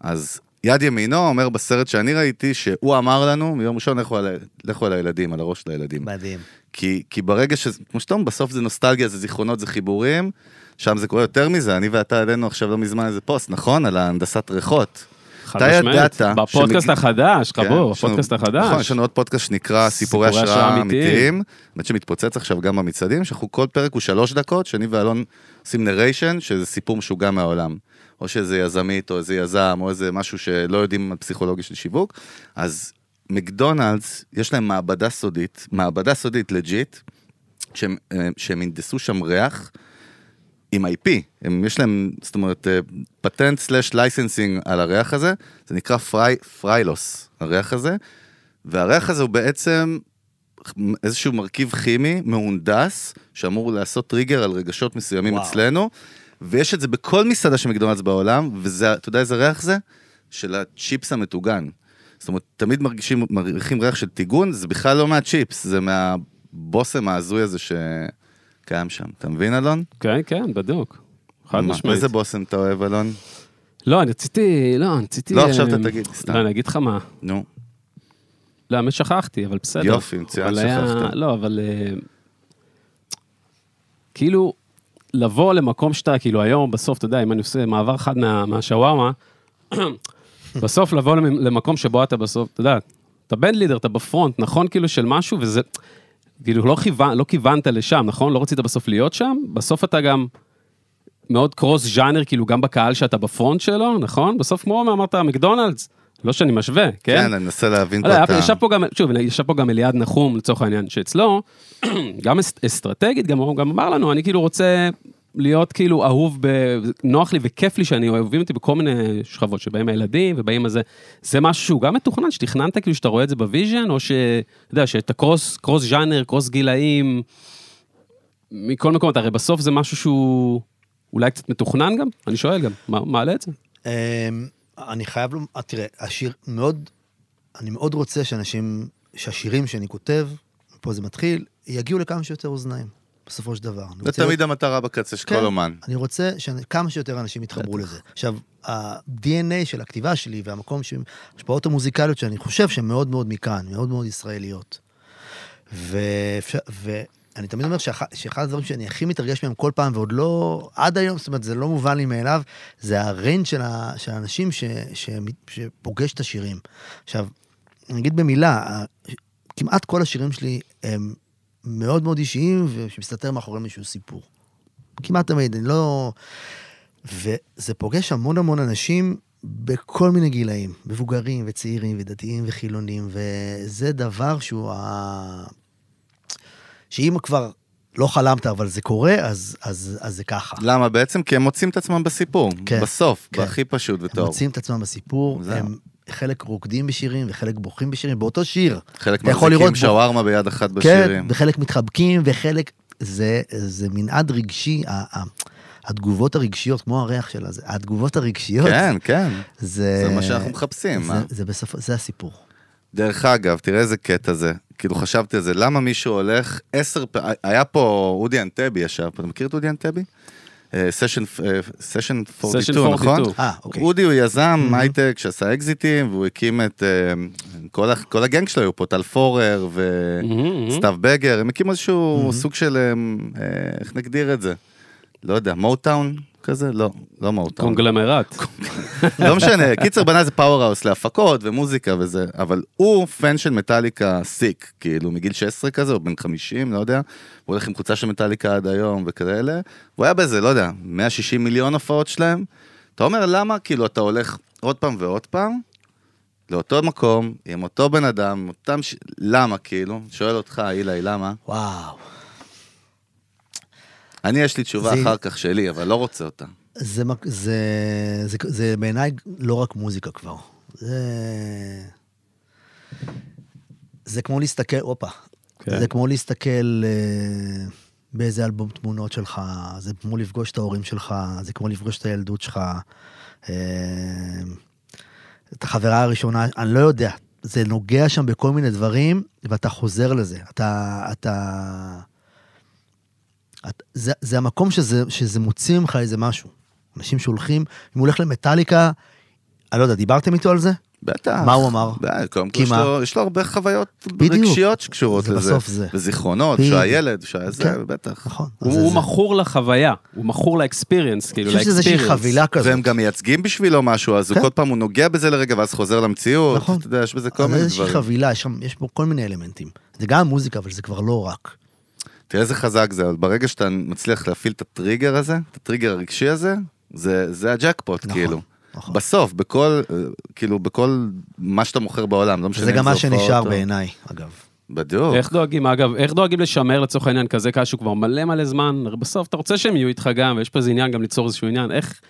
B: אז יד ימינו אומר בסרט שאני ראיתי, שהוא אמר לנו, מיום ראשון לכו על, לכו על הילדים, על הראש של הילדים.
C: מדהים.
B: כי, כי ברגע ש... כמו שאתה אומר, בסוף זה נוסטלגיה, זה זיכרונות, זה חיבורים, שם זה קורה יותר מזה, אני ואתה העלינו עכשיו לא מזמן איזה פוסט, נכון? על הנדסת ריחות.
A: חד
B: אתה
A: משמעית.
B: ידעת
A: בפודקאסט
B: שמג-
A: החדש,
B: כן,
A: חבור,
B: יש לנו-
A: הפודקאסט
B: נכון,
A: החדש.
B: יש לנו עוד פודקאסט שנקרא סיפורי השראה.
A: אמיתיים,
B: באמת שמתפוצץ עכשיו גם במצעדים, שאנחנו כל פרק הוא שלוש דקות, שאני ואלון עושים narration, שזה סיפור משוגע מהעולם. או שאיזה יזמית, או איזה יזם, או איזה משהו שלא יודעים על פסיכולוגיה של שיווק. אז מקדונלדס, יש להם מעבדה סודית, מעבדה סודית legit, שהם, אה, שהם הנדסו שם ריח עם IP, הם, יש להם, זאת אומרת, פטנט slash licensing על הריח הזה, זה נקרא פרי, פריילוס, הריח הזה, והריח הזה הוא בעצם איזשהו מרכיב כימי מהונדס, שאמור לעשות טריגר על רגשות מסוימים
C: וואו.
B: אצלנו, ויש את זה בכל מסעדה של מקדונלדס בעולם, וזה, אתה יודע איזה ריח זה? של הצ'יפס המטוגן. זאת אומרת, תמיד מרגישים, מריחים ריח של טיגון, זה בכלל לא מהצ'יפס, זה מהבושם ההזוי הזה שקיים שם. אתה מבין, אלון?
A: כן, כן, בדוק. חד משמעית.
B: איזה בושם אתה אוהב, אלון?
A: לא, אני רציתי, לא, אני רציתי...
B: לא, עכשיו
A: אה,
B: אתה תגיד, סתם.
A: לא, אני אגיד לך מה.
B: נו.
A: לא, האמת שכחתי, אבל בסדר.
B: יופי, מצוין שכחת.
A: לא, אבל... אה, כאילו, לבוא למקום שאתה, כאילו היום, בסוף, אתה יודע, אם אני עושה מעבר אחד מה- מהשווארמה, בסוף לבוא למ- למקום שבו אתה בסוף, אתה יודע, אתה בן לידר, אתה בפרונט, נכון, כאילו, של משהו, וזה... כאילו, לא, כיוון, לא כיוונת לשם, נכון? לא רצית בסוף להיות שם, בסוף אתה גם מאוד cross genre, כאילו, גם בקהל שאתה ב front שלו, נכון? בסוף, כמו אמרת, מקדונלדס, לא שאני משווה, כן?
B: כן, אני מנסה להבין
A: לא,
B: פה
A: היה
B: את
A: פה-
B: ה...
A: ישב פה גם, שוב, ישב פה גם אליעד נחום, לצורך העניין, שאצלו, גם אס- אסטרטגית, גם הוא גם אמר לנו, אני כאילו רוצה להיות כאילו אהוב, ב- נוח לי וכיף לי שאני אוהבים אותי בכל מיני שכבות, שבאים הילדים ובאים הזה, זה משהו שהוא גם מתוכנן, שתכננת כאילו שאתה רואה את זה ב vision, או שאתה יודע, שאתה cross, cross genre, cross גילאים, מכל מקום, הרי בסוף זה משהו שהוא אולי קצת מתוכנן גם, אני שואל גם, מה- מעלה את זה?
C: אני חייב לומר, אה, תראה, השיר מאוד, אני מאוד רוצה שאנשים, שהשירים שאני כותב, פה זה מתחיל, יגיעו לכמה שיותר אוזניים, בסופו של דבר.
B: זה תמיד המטרה בקצה של
C: כן.
B: כל אומן.
C: אני רוצה שכמה שיותר אנשים יתחברו לזה. עכשיו, ה-DNA של הכתיבה שלי והמקום, ש- ההשפעות המוזיקליות שאני חושב שהן מאוד מאוד מכאן, מאוד מאוד ישראליות. ואפשר, ואני תמיד אומר שאח, שאחד הדברים שאני הכי מתרגש מהם כל פעם, ועוד לא, עד היום, זאת אומרת, זה לא מובן לי מאליו, זה הריינג' של, של האנשים ש, ש, שפוגש את השירים. עכשיו, אני אגיד במילה, כמעט כל השירים שלי הם מאוד מאוד אישיים, ושמסתתר מאחוריהם איזשהו סיפור. כמעט תמיד, אני לא... וזה פוגש המון המון אנשים בכל מיני גילאים, מבוגרים וצעירים ודתיים וחילונים, וזה דבר שהוא ה... שאם כבר לא חלמת, אבל זה קורה, אז, אז, אז זה ככה.
B: למה בעצם? כי הם מוצאים את עצמם בסיפור.
C: כן,
B: בסוף,
C: כן.
B: בהכי פשוט
C: הם
B: וטוב.
C: מוצאים את עצמם בסיפור,
B: זהו.
C: הם חלק רוקדים בשירים וחלק בוכים בשירים, באותו שיר.
B: חלק מחזיקים
C: לראות בו-
B: שווארמה ביד אחת
C: כן,
B: בשירים.
C: וחלק מתחבקים, וחלק... זה, זה מנעד רגשי, התגובות הרגשיות, כמו הריח שלה, זה, התגובות הרגשיות,
B: כן, כן.
C: זה...
B: זה מה שאנחנו מחפשים,
C: זה,
B: מה?
C: זה, בסוף, זה הסיפור.
B: דרך אגב, תראה איזה קטע זה. כאילו חשבתי על זה, למה מישהו הולך עשר פעמים, היה פה אודי אנטבי ישב פה, אתה מכיר את אודי אנטבי? סשן 42,
A: Session
B: נכון?
A: 42.
C: אה, אוקיי.
B: אודי הוא יזם הייטק שעשה אקזיטים, והוא הקים את... אה, כל הגנג שלו היו פה, טל פורר וסתיו בגר, הם הקימו איזשהו סוג של... אה, אה, איך נגדיר את זה? לא יודע, מוטאון כזה? לא, לא מוטאון.
A: קונגלמרט.
B: לא משנה, קיצר בנה איזה powerhouse להפקות ומוזיקה וזה, אבל הוא fan של מטאליקה sick, כאילו מגיל 16 כזה, או בן 50, לא יודע, הוא הולך עם קבוצה של מטאליקה עד היום וכאלה, והוא היה באיזה, לא יודע, 160 מיליון הופעות שלהם. אתה אומר, למה כאילו אתה הולך עוד פעם ועוד פעם, לאותו מקום, עם אותו בן אדם, אותם ש... למה כאילו? שואל אותך, עילי, למה?
C: וואו.
B: אני, יש לי תשובה
C: זה-
B: אחר כך שלי, אבל לא רוצה אותה.
C: זה, מק- זה, זה, זה בעיניי לא רק מוזיקה כבר. זה... זה כמו להסתכל, הופה.
A: כן.
C: זה כמו להסתכל אה, באיזה אלבום תמונות שלך, זה כמו לפגוש את ההורים שלך, זה כמו לפגוש את הילדות שלך. אה, את החברה הראשונה, אני לא יודע, זה נוגע שם בכל מיני דברים, ואתה חוזר לזה. אתה... אתה... את, זה, זה המקום שזה, שזה מוציא ממך איזה משהו. אנשים שהולכים, אם הוא הולך למטאליקה, אני לא יודע, דיברתם איתו על זה?
B: בטח.
C: מה הוא אמר?
B: קודם כל יש? לו- יש לו הרבה חוויות
C: בדיוק.
B: רגשיות שקשורות
C: זה
B: לזה.
C: בסוף זה.
B: וזיכרונות. שהיה ילד, שהיה זה,
C: כן.
B: בטח.
C: נכון.
A: הוא הוא
C: זה-
A: מכור לחוויה, הוא מכור לאקספיריאנס, כאילו,
C: אני חושב שזה איזושהי
A: לאקספיריאנס.
C: חבילה כזאת.
B: והם גם מייצגים בשבילו משהו, אז הוא
C: כן.
B: כל פעם הוא נוגע בזה לרגע, ואז חוזר למציאות.
C: נכון.
B: אתה יודע, יש בזה כל
C: אז
B: מיני
C: איזושהי
B: דברים.
C: חבילה, יש, שם, יש פה כל מיני אלמנטים. זה גם מוזיקה, אבל זה כבר לא רק.
B: תראה איזה חזק זה, אבל ברגע שאתה מצליח להפעיל את הטריגר הזה, את הטריגר הרגשי הזה, זה זה הג'קפוט,
C: נכון,
B: כאילו.
C: נכון.
B: בסוף, בכל, אה, כאילו, בכל מה שאתה מוכר בעולם, לא משנה
C: זה
B: אם
C: גם מה שנשאר
B: או-
C: בעיניי, אגב.
B: בדיוק.
A: איך דואגים, אגב, איך דואגים לשמר לצורך העניין כזה קהל שהוא כבר מלא מלא זמן, בסוף אתה רוצה שהם יהיו איתך גם, ויש פה איזה עניין גם ליצור איזשהו עניין, איך...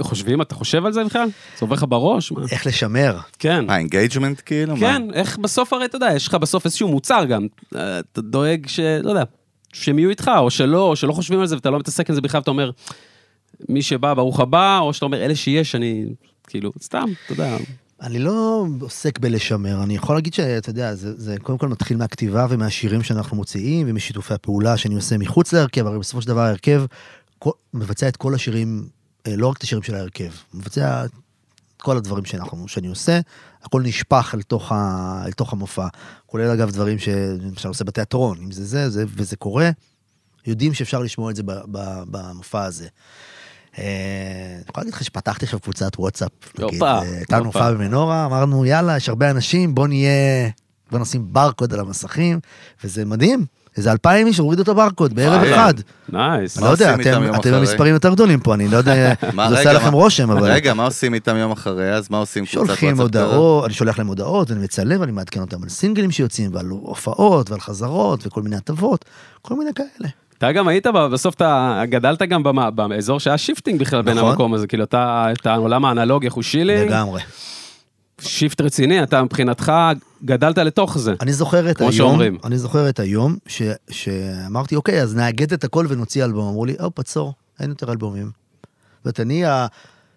A: חושבים, אתה חושב על זה בכלל? זה עובר לך בראש? מה?
C: איך לשמר.
A: כן.
B: מה, engagement כאילו? מה?
A: כן, איך בסוף הרי אתה יודע, יש לך בסוף איזשהו מוצר גם, אה, אתה דואג ש... לא יודע, שהם יהיו איתך, או שלא, או שלא חושבים על זה ואתה לא מתעסק עם זה בכלל, ואתה אומר, מי שבא, ברוך הבא, או שאתה אומר, אלה שיש, אני, כאילו, סתם, אתה יודע,
C: אני לא עוסק בלשמר, אני יכול להגיד שאתה יודע, זה, זה קודם כל מתחיל מהכתיבה ומהשירים שאנחנו מוציאים ומשיתופי הפעולה שאני עושה מחוץ להרכב, הרי בסופו של דבר ההרכב כל, מבצע את כל השירים, לא רק את השירים של ההרכב, מבצע את כל הדברים שאנחנו, שאני עושה, הכל נשפך אל תוך, ה, אל תוך המופע, כולל אגב דברים שאני עושה בתיאטרון, אם זה זה, זה וזה קורה, יודעים שאפשר לשמוע את זה ב, ב, במופע הזה. אה, אני יכול להגיד לך שפתחתי עכשיו קבוצת וואטסאפ. נגיד, אה, הייתה
A: הופה.
C: הופעה במנורה, אמרנו יאללה, יש הרבה אנשים, בוא נהיה, בוא נשים ברקוד על המסכים, וזה מדהים, איזה אלפיים איש הורידו את הברקוד בערב. אחד.
A: Nice.
C: אני לא יודע, אתם? במספרים יותר גדולים פה, אני לא יודע, זה עושה לכם
B: מה-
C: רושם, אבל...
B: רגע, מה עושים איתם יום אחרי? אז מה עושים? קבוצת
C: שולחים? הודעות, אני שולח להם הודעות, אני מצלם, אני מעדכן אותם על סינגלים שיוצאים, ועל הופעות, ועל חזרות, וכל מיני הטבות, כל מיני כאלה.
A: אתה גם היית, בסוף אתה גדלת גם באזור שהיה shifting בכלל בין
C: נכון.
A: המקום הזה, כאילו אתה, את העולם האנלוגי, חושילי,
C: לגמרי.
A: shift רציני, אתה מבחינתך גדלת לתוך זה.
C: אני זוכר את היום,
A: שאומרים.
C: אני זוכר את היום ש, שאמרתי, אוקיי, אז נאגד את הכל ונוציא אלבום. אמרו לי, הופ, עצור, אין יותר אלבומים. זאת אומרת, אני,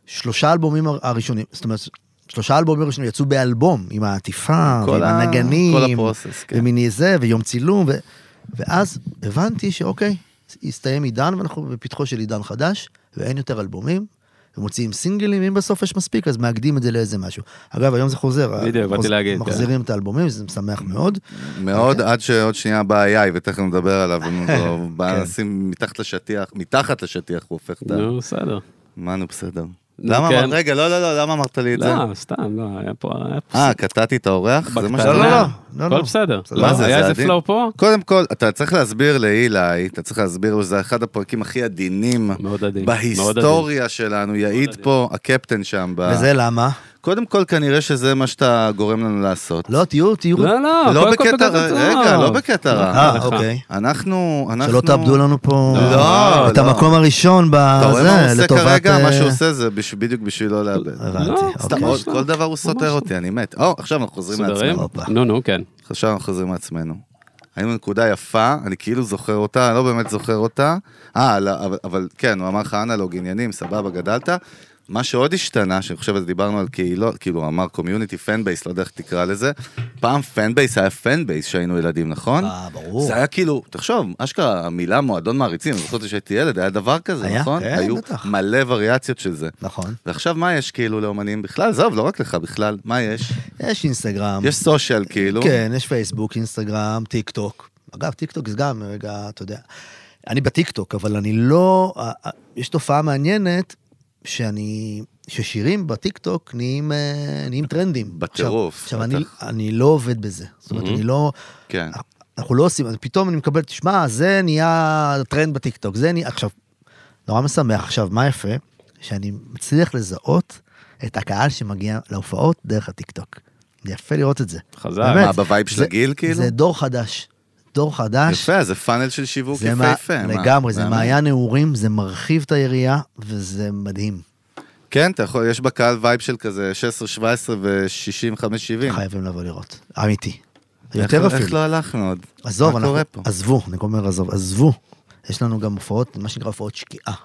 C: השלושה אלבומים הר- הראשונים, זאת אומרת, שלושה אלבומים ראשונים יצאו באלבום, עם העטיפה, ועם
B: ה-
C: הנגנים,
B: כל הפרוסס, כן.
C: ומיני זה, ויום צילום, ו... ואז הבנתי שאוקיי, הסתיים עידן, ואנחנו בפתחו של עידן חדש, ואין יותר אלבומים, ומוציאים סינגלים, אם בסוף יש מספיק, אז מאגדים את זה לאיזה משהו. אגב, היום זה חוזר.
A: בדיוק, באתי להגיד.
C: מחזירים את האלבומים, זה משמח מאוד.
B: מאוד, עד שעוד שנייה בא AI, ותכף נדבר עליו, הוא
C: כן.
B: בא לשים מתחת לשטיח, מתחת לשטיח הוא הופך את ה...
A: נו, בסדר.
B: מה נו בסדר. למה
A: כן.
B: אמרת, רגע, לא, לא, לא, למה אמרת לי את זה?
A: לא, סתם, לא, היה פה...
B: אה, קטעתי את האורח? זה מה. שאתה
C: לא, לא,
B: אומר?
C: לא,
A: הכל
C: לא.
A: בסדר.
C: בסדר.
A: לא,
B: מה זה,
A: היה
B: זה
A: איזה? פלואו פה?
B: קודם כל, אתה צריך להסביר לאילי, אתה צריך להסביר לו שזה אחד הפרקים הכי עדינים
A: מאוד עדין.
B: בהיסטוריה שלנו, יעיד. פה הקפטן שם. ב-
C: וזה למה?
B: קודם כל, כנראה שזה מה שאתה גורם לנו לעשות.
C: לא, תהיו, תהיו.
A: לא, לא,
B: לא בקטע,
A: בקטע טוב.
B: רגע, לא בקטע רע.
C: אה. אוקיי.
B: אנחנו, אנחנו...
C: שלא תאבדו לנו פה
B: לא,
C: את
B: לא.
C: המקום הראשון
B: אתה רואה מה הוא
C: בזה,
B: עושה
C: לטובת...
B: כרגע? מה
C: אה,
B: שהוא עושה זה בדיוק בשביל לא לאבד.
C: הבנתי,
A: לא,
B: סתם,
C: אוקיי.
A: לא.
B: כל דבר הוא סותר
A: לא.
B: אותי, אני מת. או, עכשיו אנחנו חוזרים? לעצמנו.
A: נו, נו, כן.
B: עכשיו אנחנו חוזרים לעצמנו. היינו נקודה יפה, אני כאילו זוכר אותה, אני לא באמת זוכר אותה. אה, לא, אבל, אבל כן, הוא אמר לך אנלוג עניינים, סבבה, גדלת. מה שעוד השתנה, שאני חושב, דיברנו על קהילות, כאילו, אמר קומיוניטי פן בייס, לא יודע איך תקרא לזה. פעם fan base היה fan base כשהיינו ילדים, נכון?
C: אה, ברור.
B: זה היה כאילו, תחשוב, אשכרה, המילה מועדון מעריצים, אני זוכר שהייתי ילד, היה דבר כזה,
C: היה?
B: נכון?
C: כן,
B: היו
C: בטח.
B: מלא וריאציות של זה.
C: נכון.
B: ועכשיו מה יש כאילו לאומנים בכלל? עזוב, לא רק לך בכלל, מה יש?
C: יש אינסטגרם.
B: יש social כאילו.
C: כן, יש פייסבוק, אינסטגרם, טיק טוק. אגב, טיק טוק זה גם, רגע, אתה יודע. אני בטיק טוק, אבל אני לא... יש תופעה מעניינת שאני... ששירים בטיק טוק נהיים, אה, נהיים טרנדים.
B: בטירוף,
C: עכשיו, עכשיו אני,
B: בטח.
C: אני לא עובד בזה. זאת אומרת,
A: Mhm.
C: אני לא...
B: כן.
C: אנחנו לא עושים, פתאום אני מקבל, תשמע, זה נהיה טרנד בטיקטוק, זה נהיה, עכשיו, נורא משמח. עכשיו, מה יפה? שאני מצליח לזהות את הקהל שמגיע להופעות דרך הטיקטוק. זה יפה לראות את זה.
A: חזק.
C: באמת.
B: מה, ב vibe
C: של
B: הגיל כאילו?
C: זה דור חדש. דור חדש.
B: יפה, זה funnel של שיווק
C: זה מה-
B: יפהפה. מה?
C: לגמרי, זה
B: מהמם.
C: מעיין נעורים, זה מרחיב את היריעה, וזה מדהים.
B: כן, אתה יכול, יש בקהל vibe של כזה 16, 17 ו-65, 70.
C: חייבים לבוא לראות. אמיתי.
B: איך-
C: יותר
B: איך
C: אפילו.
B: לא הלכנו עוד?
C: עזוב,
B: מה
C: אנחנו,
B: קורה פה?
C: עזבו, אני אומר עזוב, עזבו. יש לנו גם הופעות, מה שנקרא הופעות שקיעה.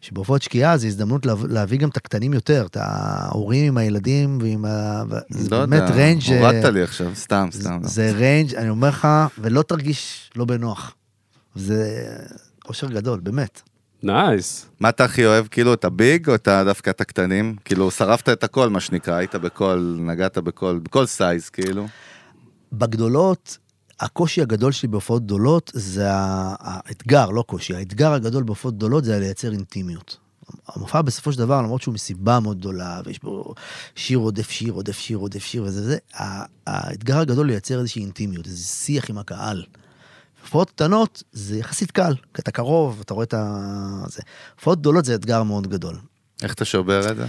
C: שבהופעות שקיעה זה הזדמנות להב- להביא גם את הקטנים יותר, את ההורים עם הילדים ועם ה... זה
B: לא
C: באמת
B: יודע,
C: range
B: הורדת לי עכשיו, סתם, סתם. לא.
C: זה range, אני אומר לך, ולא תרגיש לא בנוח. זה אושר גדול, באמת.
A: nice.
B: מה אתה הכי אוהב, כאילו, את ה big או את דווקא את הקטנים? כאילו, שרפת את הכל, מה שנקרא, היית בכל, נגעת בכל, בכל size, כאילו.
C: בגדולות, הקושי הגדול שלי בהופעות גדולות זה האתגר, לא קושי, האתגר הגדול בהופעות גדולות זה לייצר אינטימיות. המופע בסופו של דבר, למרות שהוא מסיבה מאוד גדולה, ויש בו שיר רודף שיר, רודף שיר, רודף שיר וזה וזה, האתגר הגדול לייצר איזושהי אינטימיות, איזה שיח עם הקהל. הופעות קטנות זה יחסית קל, כי אתה קרוב, אתה רואה את ה... זה. הופעות גדולות זה אתגר מאוד גדול.
B: איך אתה שובר את זה?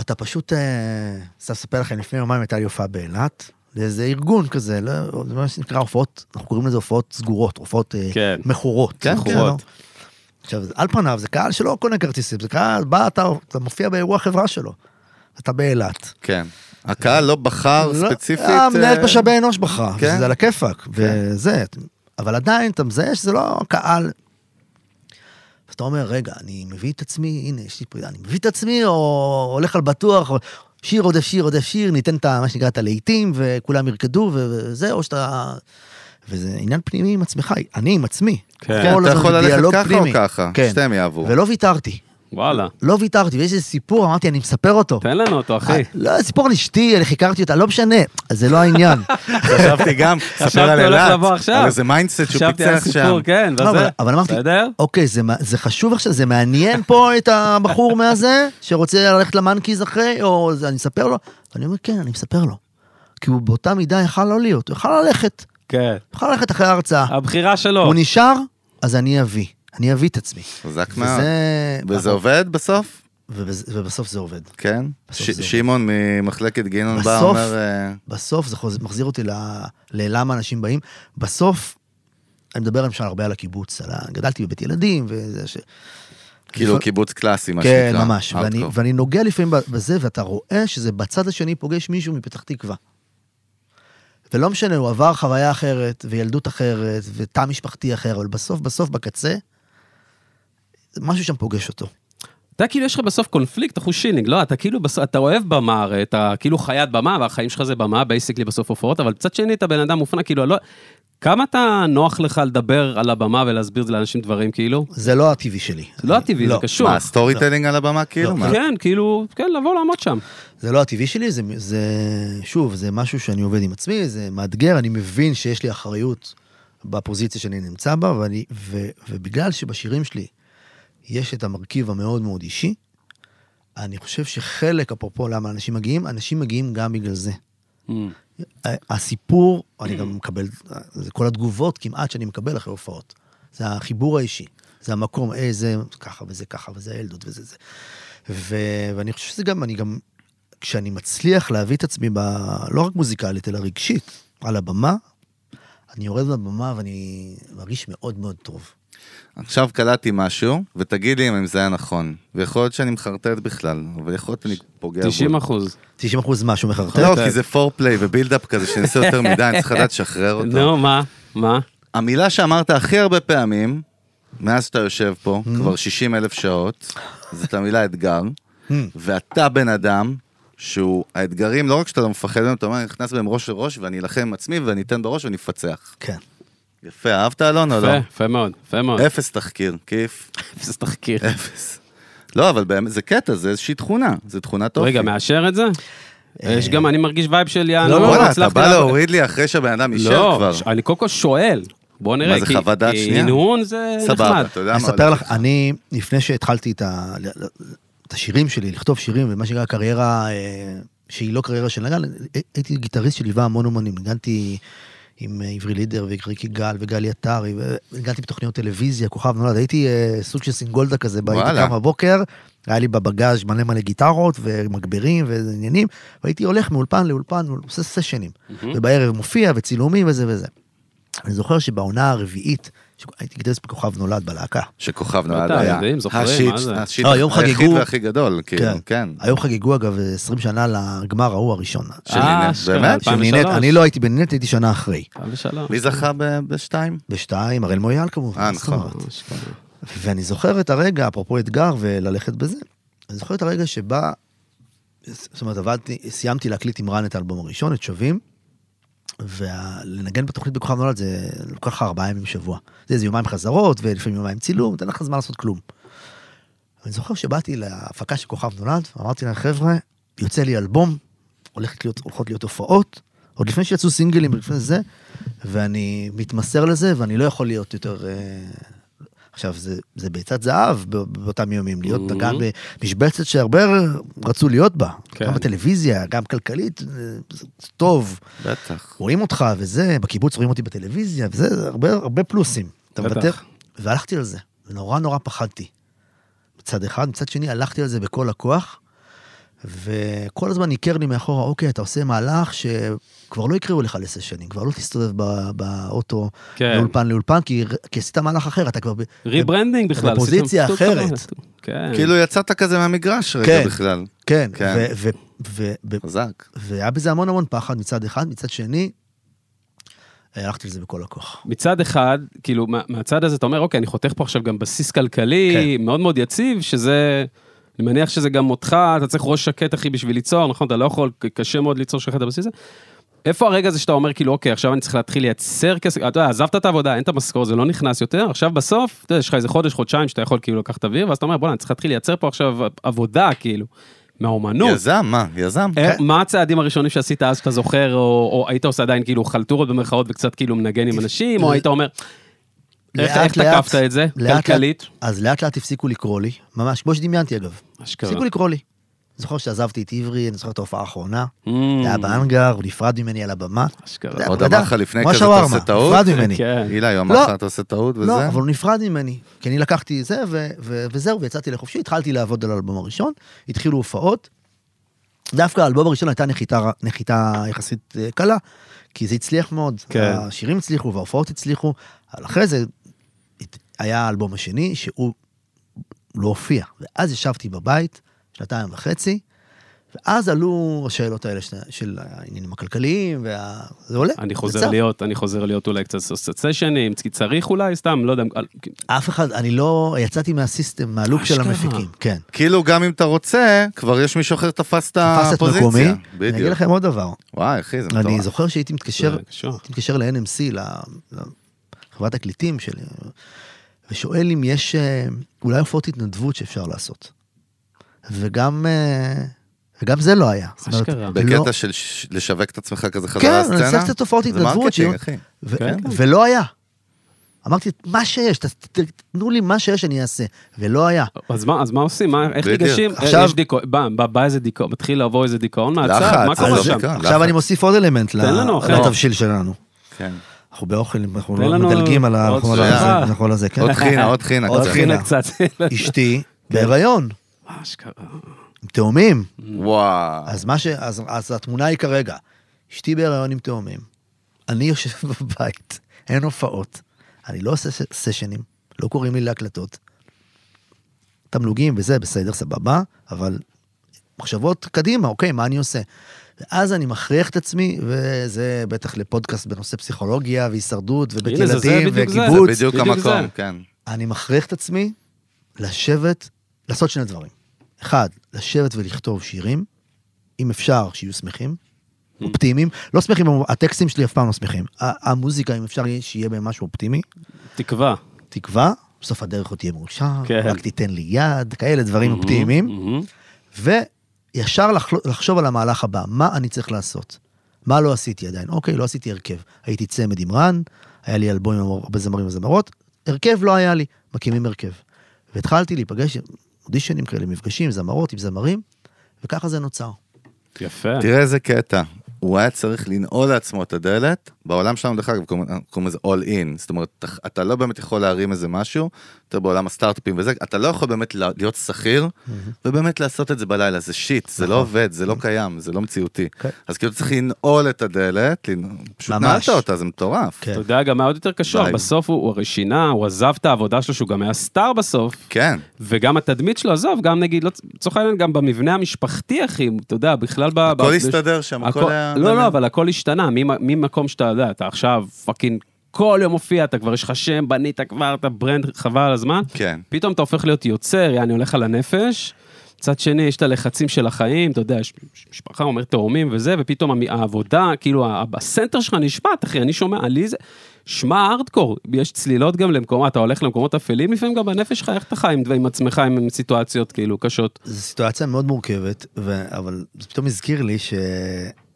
C: אתה פשוט, אה, סתם אספר לכם, לפני יומיים הייתה לי הופעה באילת, לאיזה ארגון כזה, לא, זה מה שנקרא הופעות, אנחנו קוראים לזה הופעות סגורות, הופעות אה,
A: כן.
C: מכורות.
B: כן,
C: מכורות.
A: כן.
C: לא? עכשיו, על פניו זה קהל שלא קונה כרטיסים, זה קהל, בא, אתה, אתה מופיע באירוע חברה שלו, אתה באילת.
B: כן. הקהל לא בחר
C: לא,
B: ספציפית...
C: אה,
B: אה,
C: משאבי אנוש בחרה,
B: כן.
C: זה על הכיפאק, וזה, אבל עדיין אתה מזהה שזה לא קהל. אז אתה אומר, רגע, אני מביא את עצמי, הנה, יש לי פה, אני מביא את עצמי, או הולך על בטוח, שיר רודף שיר רודף שיר, ניתן את מה שנקרא את הלהיטים, וכולם ירקדו, וזה, או שאתה... וזה עניין פנימי עם עצמך, אני עם עצמי.
A: כן,
C: כל
B: אתה יכול ללכת ככה
C: פנימי.
B: או ככה?
C: כן.
B: שתיהם יעברו.
C: ולא ויתרתי,
A: וואלה.
C: לא ויתרתי, ויש איזה סיפור, אמרתי, אני מספר אותו.
A: תן לנו אותו, אחי.
C: אה, לא, סיפור על אשתי, איך הכרתי אותה, לא משנה, זה לא העניין.
B: חשבתי גם, ספר
A: חשבתי
B: על אילת. על איזה mindset שהוא
A: חשבתי על
B: פיצח שם.
A: סיפור, כן,
C: לא,
A: וזה.
C: אבל- אמרתי? אוקיי, זה, חשוב עכשיו, זה מעניין פה את הבחור מהזה, שרוצה ללכת למאנקיז אחרי, או אני אספר לו? ואני אומר, כן, אני מספר לו. כי הוא באותה מידה יכל לא להיות, הוא יכל ללכת,
A: כן.
C: הוא יכל ללכת אחרי ההרצאה.
A: הבחירה שלו.
C: הוא נשאר, אז אני אביא, אני אביא את עצמי.
B: חזק מאוד.
C: וזה...
B: וזה עובד בסוף?
C: ובז- ובסוף זה עובד.
B: כן. ש-
C: זה עובד.
B: שמעון ממחלקת גינון בא, אומר... אה,
C: בסוף זה חוז... מחזיר אותי ל... ללמה אנשים באים. בסוף, אני מדבר למשל הרבה על הקיבוץ, על ה... גדלתי בבית ילדים, וזה ש...
B: כאילו קיבוץ קלאסי, מה
C: כן,
B: שנקרא.
C: ממש. ואני,
B: Hardcore.
C: ואני נוגע לפעמים בזה, ואתה רואה שזה בצד השני פוגש מישהו מפתח תקווה. ולא משנה, הוא עבר חוויה אחרת, וילדות אחרת, ותא משפחתי אחר, אבל בסוף, בסוף, בקצה, משהו שם פוגש אותו.
A: אתה כאילו, יש לך בסוף קונפליקט, אחוז שילינג, לא, אתה כאילו, בסוף, אתה אוהב במה, הרי אתה כאילו חיית במה, והחיים שלך זה במה, basically בסוף הופעות, אבל מצד שני אתה בן אדם מופנם, כאילו, לא... כמה אתה נוח לך לדבר על הבמה ולהסביר לאנשים דברים, כאילו?
C: זה לא הטבעי שלי.
A: זה לא הטבעי, זה
C: לא.
A: קשור.
B: מה, storytelling על הבמה כאילו? מה?
A: כן, כאילו, כן, לבוא לעמוד שם.
C: זה לא הטבעי שלי, זה, זה, שוב, זה משהו שאני עובד עם עצמי, זה מאתגר, אני מבין שיש לי אחריות בפוזיציה שאני נמצא בה, ואני, ו, ובגלל שבשירים שלי יש את המרכיב המאוד מאוד אישי, אני חושב שחלק, אפרופו למה אנשים מגיעים, אנשים מגיעים גם בגלל זה. הסיפור, אני גם מקבל, זה כל התגובות כמעט שאני מקבל אחרי הופעות. זה החיבור האישי, זה המקום, אה, זה ככה וזה ככה וזה הילדות וזה זה. ו, ואני חושב שזה גם, אני גם, כשאני מצליח להביא את עצמי, ב, לא רק מוזיקלית, אלא רגשית, על הבמה, אני יורד מהבמה ואני מרגיש מאוד מאוד טוב.
B: עכשיו קלטתי משהו, ותגיד לי אם זה היה נכון. ויכול להיות שאני מחרטט בכלל, אבל יכול להיות שאני פוגע
A: 90
B: בו.
A: אחוז.
C: 90 אחוז משהו מחרטט.
B: לא, כי זה פורפליי ובילדאפ כזה, שאני עושה יותר מדי, אני צריך לדעת לשחרר אותו.
A: נו, מה? מה?
B: המילה שאמרת הכי הרבה פעמים, מאז שאתה יושב פה,
C: Mm-hmm.
B: כבר 60 אלף שעות, זאת המילה אתגר,
C: Mm.
B: ואתה בן אדם שהוא, האתגרים, לא רק שאתה לא מפחד מהם, אתה אומר, אני נכנס בהם ראש לראש, ואני אלחם עם עצמי, ואני אתן בראש ואני אפצח.
C: כן.
B: יפה, אהבת אלון או לא?
A: יפה, יפה מאוד, יפה מאוד.
B: אפס תחקיר, כיף,
A: אפס תחקיר.
B: אפס. לא, אבל באמת, זה קטע, זה איזושהי תכונה, זה תכונת אופי.
A: רגע, מאשר את זה? יש גם, אני מרגיש vibe של יענו.
C: לא, לא,
B: וואלה, אתה
A: הצלחתי
B: בא
A: לעבוד-
B: להוריד לי אחרי שהבן אדם אישר
A: לא,
B: כבר.
A: ש- אני קודם כל שואל. בוא נראה.
B: מה, זה
A: כי-
B: חוות דעת
A: כי
B: שנייה?
A: הנהון זה
B: סבבה,
A: נחמד.
B: אתה יודע
C: אני
B: מה...
C: אספר לך, אני, לפני שהתחלתי את, ה, את השירים שלי, לכתוב שירים, ומה שנקרא קריירה אה, שהיא לא קריירה של נגן, הייתי גיטריסט שליווה המון אומנים, ניגנתי עם אה, עברי לידר וריקי גל וגלי עטרי, וניגנתי בתוכניות טלוויזיה, כוכב נולד, הייתי אה, סוג של סינגולדה כזה, הייתי. קם בבוקר, היה לי בבגאז' מלא מלא גיטרות ומגברים ועניינים, והייתי הולך מאולפן לאולפן, עושה סשנים, ובערב מופיע וצילומים וזה וזה. אני זוכר שבעונה הרביעית, הייתי גיטריסט בכוכב נולד בלהקה.
B: שכוכב נולד היה.
A: יודעים, זוכרים,
B: השיט,
A: מה זה?
B: השיט
C: לא, היום
B: היחיד והכי גדול, כאילו, כן.
C: היום חגגו אגב 20 שנה לגמר ההוא הראשון.
B: של
A: אה,
B: נינט?
C: של
A: 2003.
C: נינט, אני לא הייתי בנינט, הייתי שנה אחרי.
B: מי זכה בשתיים?
C: בשתיים, הראל מויאל כמובן.
B: אה, נכון.
A: אשכרה.
C: ואני זוכר את הרגע, אפרופו אתגר וללכת בזה, אני זוכר את הרגע שבה, זאת אומרת, עבדתי, סיימתי להקליט עם רן את האלבום הראשון, את שווים, ולנגן בתוכנית בכוכב נולד זה לוקח לך ארבעה ימים בשבוע. זה איזה יומיים חזרות, ולפעמים יומיים צילום, נותן לך זמן לעשות כלום. אני זוכר שבאתי להפקה של כוכב נולד, ואמרתי להם, חבר'ה, יוצא לי אלבום, הולכת להיות, הולכות להיות הופעות, עוד לפני שיצאו סינגלים ולפני זה, ואני מתמסר לזה, ואני לא יכול להיות יותר... אה, עכשיו, זה, זה ביצת זהב באותם ימים, להיות
A: Mhm.
C: דגן במשבצת שהרבה רצו להיות בה.
A: כן.
C: גם בטלוויזיה, גם כלכלית, אה, זה טוב,
B: בטח.
C: רואים אותך וזה, בקיבוץ רואים אותי בטלוויזיה, וזה זה הרבה, הרבה פלוסים. אתה. מוותר? והלכתי על זה, ונורא נורא פחדתי. מצד אחד, מצד שני הלכתי על זה בכל הכוח, וכל הזמן ניכר לי מאחורה, אוקיי, אתה עושה מהלך שכבר לא יקראו לך לסשנים, כבר לא תסתובב ב- באוטו
A: כן.
C: מאולפן לאולפן, כי, כי עשית מהלך אחר, אתה כבר...
A: rebranding בכלל.
C: בפוזיציה אחרת.
A: כן.
B: כאילו יצאת כזה מהמגרש רגע
C: כן.
B: בכלל.
C: כן,
B: כן.
C: ו- ו- ו-
B: חזק.
C: והיה בזה המון המון פחד מצד אחד, מצד שני, הלכתי לזה בכל הכוח.
A: מצד אחד, כאילו, מה- מהצד הזה אתה אומר, אוקיי, אני חותך פה עכשיו גם בסיס כלכלי מאוד מאוד יציב, שזה, אני מניח שזה גם אותך, אתה צריך ראש שקט, אחי, בשביל ליצור, נכון? אתה לא יכול, קשה מאוד ליצור שלך את הבסיס הזה. איפה הרגע הזה שאתה אומר, כאילו, אוקיי, עכשיו אני צריך להתחיל לייצר כסף, אתה יודע, עזבת את העבודה, אין את המשכורת, זה לא נכנס יותר, עכשיו בסוף, אתה יודע, יש לך איזה חודש, חודשיים שאתה יכול כאילו לקחת אוויר, ואז אתה אומר, בוא'נה, אני צריך להתחיל לייצר פה עכשיו עבודה, כאילו, מהאומנות.
B: יזם, מה? יזם?
A: אה, מה הצעדים הראשונים שעשית אז שאתה זוכר, או, או היית עושה עדיין כאילו חלטורות במרכאות וקצת כאילו מנגן עם אנשים, או היית אומר, איך, איך
C: לאט,
A: תקפת את זה,
C: לאט,
A: כלכלית?
C: לאט, אז לאט לאט הפסיקו לקרוא לי, ממש, כמו שדמיינתי אגב.
A: אשכרה.
C: הפסיקו לקרוא לי. זוכר שעזבתי את עברי, אני זוכר את ההופעה האחרונה,
A: Mm,
C: זה היה באנגר, הוא נפרד ממני על הבמה.
A: אשכרה.
B: עוד אמר לך לפני כזה, אתה עושה טעות?
C: נפרד ממני.
A: כן.
B: אילי, הוא אמר
C: לא.
B: לך, אתה עושה טעות וזה?
C: לא, אבל הוא נפרד ממני, כי אני לקחתי זה וזהו, ויצאתי לחופשי, התחלתי לעבוד על האלבום הראשון, התחילו הופעות. דווקא האלבום הראשון הייתה נחיתה, נחיתה יחסית אה, קלה, כי זה הצליח מאוד,
A: כן.
C: השירים הצליחו וההופעות הצליחו, אבל אחרי זה היה האלבום השני שהוא לא הופיע, ואז ישבתי בבית שנתיים וחצי, ואז עלו השאלות האלה של- של העניינים הכלכליים, וזה עולה.
A: אני חוזר
C: צף. להיות...
A: אני חוזר להיות אולי קצת סשנים, כי צריך אולי, סתם, לא יודע.
C: אף אחד, אני לא, יצאתי מהסיסטם, מהלופ של. המפיקים, כן.
B: כאילו גם אם אתה רוצה, כבר יש מישהו אחר תפס את
C: תפס את מקומי.
B: הפוזיציה.
C: אני אגיד
B: בדיוק.
C: לכם עוד דבר.
B: וואי, אחי, זה
C: אני
B: מטורף.
C: זוכר שהייתי מתקשר, מתקשר ל-NMC, לחברת תקליטים שלי, ושואל אם יש אה, אולי הופעות התנדבות שאפשר לעשות. וגם, אה, וגם זה לא היה. אומרת,
A: אשכרה.
C: לא-
B: בקטע של לשווק את עצמך כזה חזרה
C: כן,
B: לסצנה?
C: אני עושה קצת הופעות
B: זה
C: התנדבות.
B: marketing,
C: שיהיו-
B: אחי.
C: ו-
A: כן.
C: ולא היה. אמרתי, מה שיש, תנו לי מה שיש, אני אעשה. ולא היה.
A: אז מה, אז מה עושים? מה, איך. ניגשים?
C: עכשיו-
A: יש דיכאון, בא, בא, בא איזה דיכאון, מתחיל לעבור איזה דיכאון מהצד, מה קורה שם?
C: עכשיו
B: לחץ.
C: אני מוסיף עוד אלמנט. לתבשיל שלנו.
B: כן.
C: אנחנו באוכל, אנחנו לא מדלגים על ה-
A: עוד
C: אנחנו על
B: שנייה.
C: הזה, על הזה, כן.
B: עוד חינה, עוד חינה.
C: עוד
B: קצת.
C: חינה.
A: קצת.
C: אשתי בהיריון,
A: אשכרה.
C: עם תאומים.
B: וואו.
C: אז מה ש... אז, אז התמונה היא כרגע, אשתי בהיריון עם תאומים, אני יושב בבית, אין הופעות, אני לא עושה סשנים, לא קוראים לי להקלטות. תמלוגים וזה, בסדר, סבבה, אבל מחשבות קדימה, אוקיי, מה אני עושה? ואז אני מכריח את עצמי, וזה בטח לפודקאסט בנושא פסיכולוגיה והישרדות ובית
A: הנה,
C: ילדים
A: בדיוק זה.
B: זה
C: וקיבוץ.
B: בדיוק
A: בדיוק
B: המקום,
A: זה.
B: כן.
C: אני מכריח את עצמי לשבת, לעשות שני דברים. אחד, לשבת ולכתוב שירים, אם אפשר, שיהיו שמחים, אופטימיים. לא שמחים, הטקסטים שלי אף פעם לא שמחים. המוזיקה, אם אפשר, יהיה- שיהיה בהם משהו אופטימי.
A: תקווה.
C: תקווה, בסוף הדרך עוד תהיה מאושר,
A: כן.
C: רק תיתן לי יד, כאלה דברים אופטימיים.
A: מהמם.
C: לחlo- לחשוב על המהלך הבא, מה אני צריך לעשות? מה לא עשיתי עדיין? אוקיי, לא עשיתי הרכב. הייתי צמד עם רן, היה לי אלבום עם הרבה זמרים וזמרות, הרכב לא היה לי, מקימים הרכב. והתחלתי להיפגש, אודישנים כאלה, מפגשים, זמרות עם זמרים, וככה זה נוצר.
A: יפה.
B: תראה איזה קטע. הוא היה צריך לנעול לעצמו את הדלת, בעולם שלנו דרך אגב קוראים לזה all in, זאת אומרת, אתה- אתה לא באמת יכול להרים איזה משהו, יותר בעולם הסטארט-אפים וזה, אתה לא יכול באמת לה- להיות שכיר, ובאמת לעשות את זה בלילה, זה shit, זה לא עובד, זה לא קיים, זה לא מציאותי.
C: כן.
B: אז כאילו צריך לנעול את הדלת, לנ- פשוט. נעלת אותה, זה מטורף.
C: כן.
A: אתה יודע, גם היה עוד יותר קשור. בסוף הוא הרי שינה, הוא עזב את העבודה שלו, שהוא גם היה star בסוף,
B: כן,
A: וגם התדמית שלו, עזוב, גם נגיד, לא- לצורך העניין, גם במבנה המשפחתי, אחי, אתה יודע, בכלל ב...
B: הכל
A: ב-
B: הסתדר שם, הכל
A: הכל-
B: היה...
A: לא, לא, אבל הכל השתנה, ממ- ממקום שאתה יודע, אתה עכשיו fucking כל יום מופיע, אתה כבר יש לך שם, בנית כבר את ה brand, חבל על הזמן.
B: כן.
A: פתאום אתה הופך להיות יוצר, יעני הולך על הנפש. מצד שני, יש את הלחצים של החיים, אתה יודע, יש משפחה, אומר תאומים וזה, ופתאום המ- העבודה, כאילו, הסנטר שלך נשפט, אחי, אני שומע, לי זה... שמע ארדקור, יש צלילות גם למקומות, אתה הולך למקומות אפלים לפעמים גם בנפש שלך, איך אתה חי עם, עם עצמך, עם סיטואציות כאילו קשות.
C: זו סיטואציה מאוד מורכבת, ו... אבל זה פתאום הזכיר לי ש...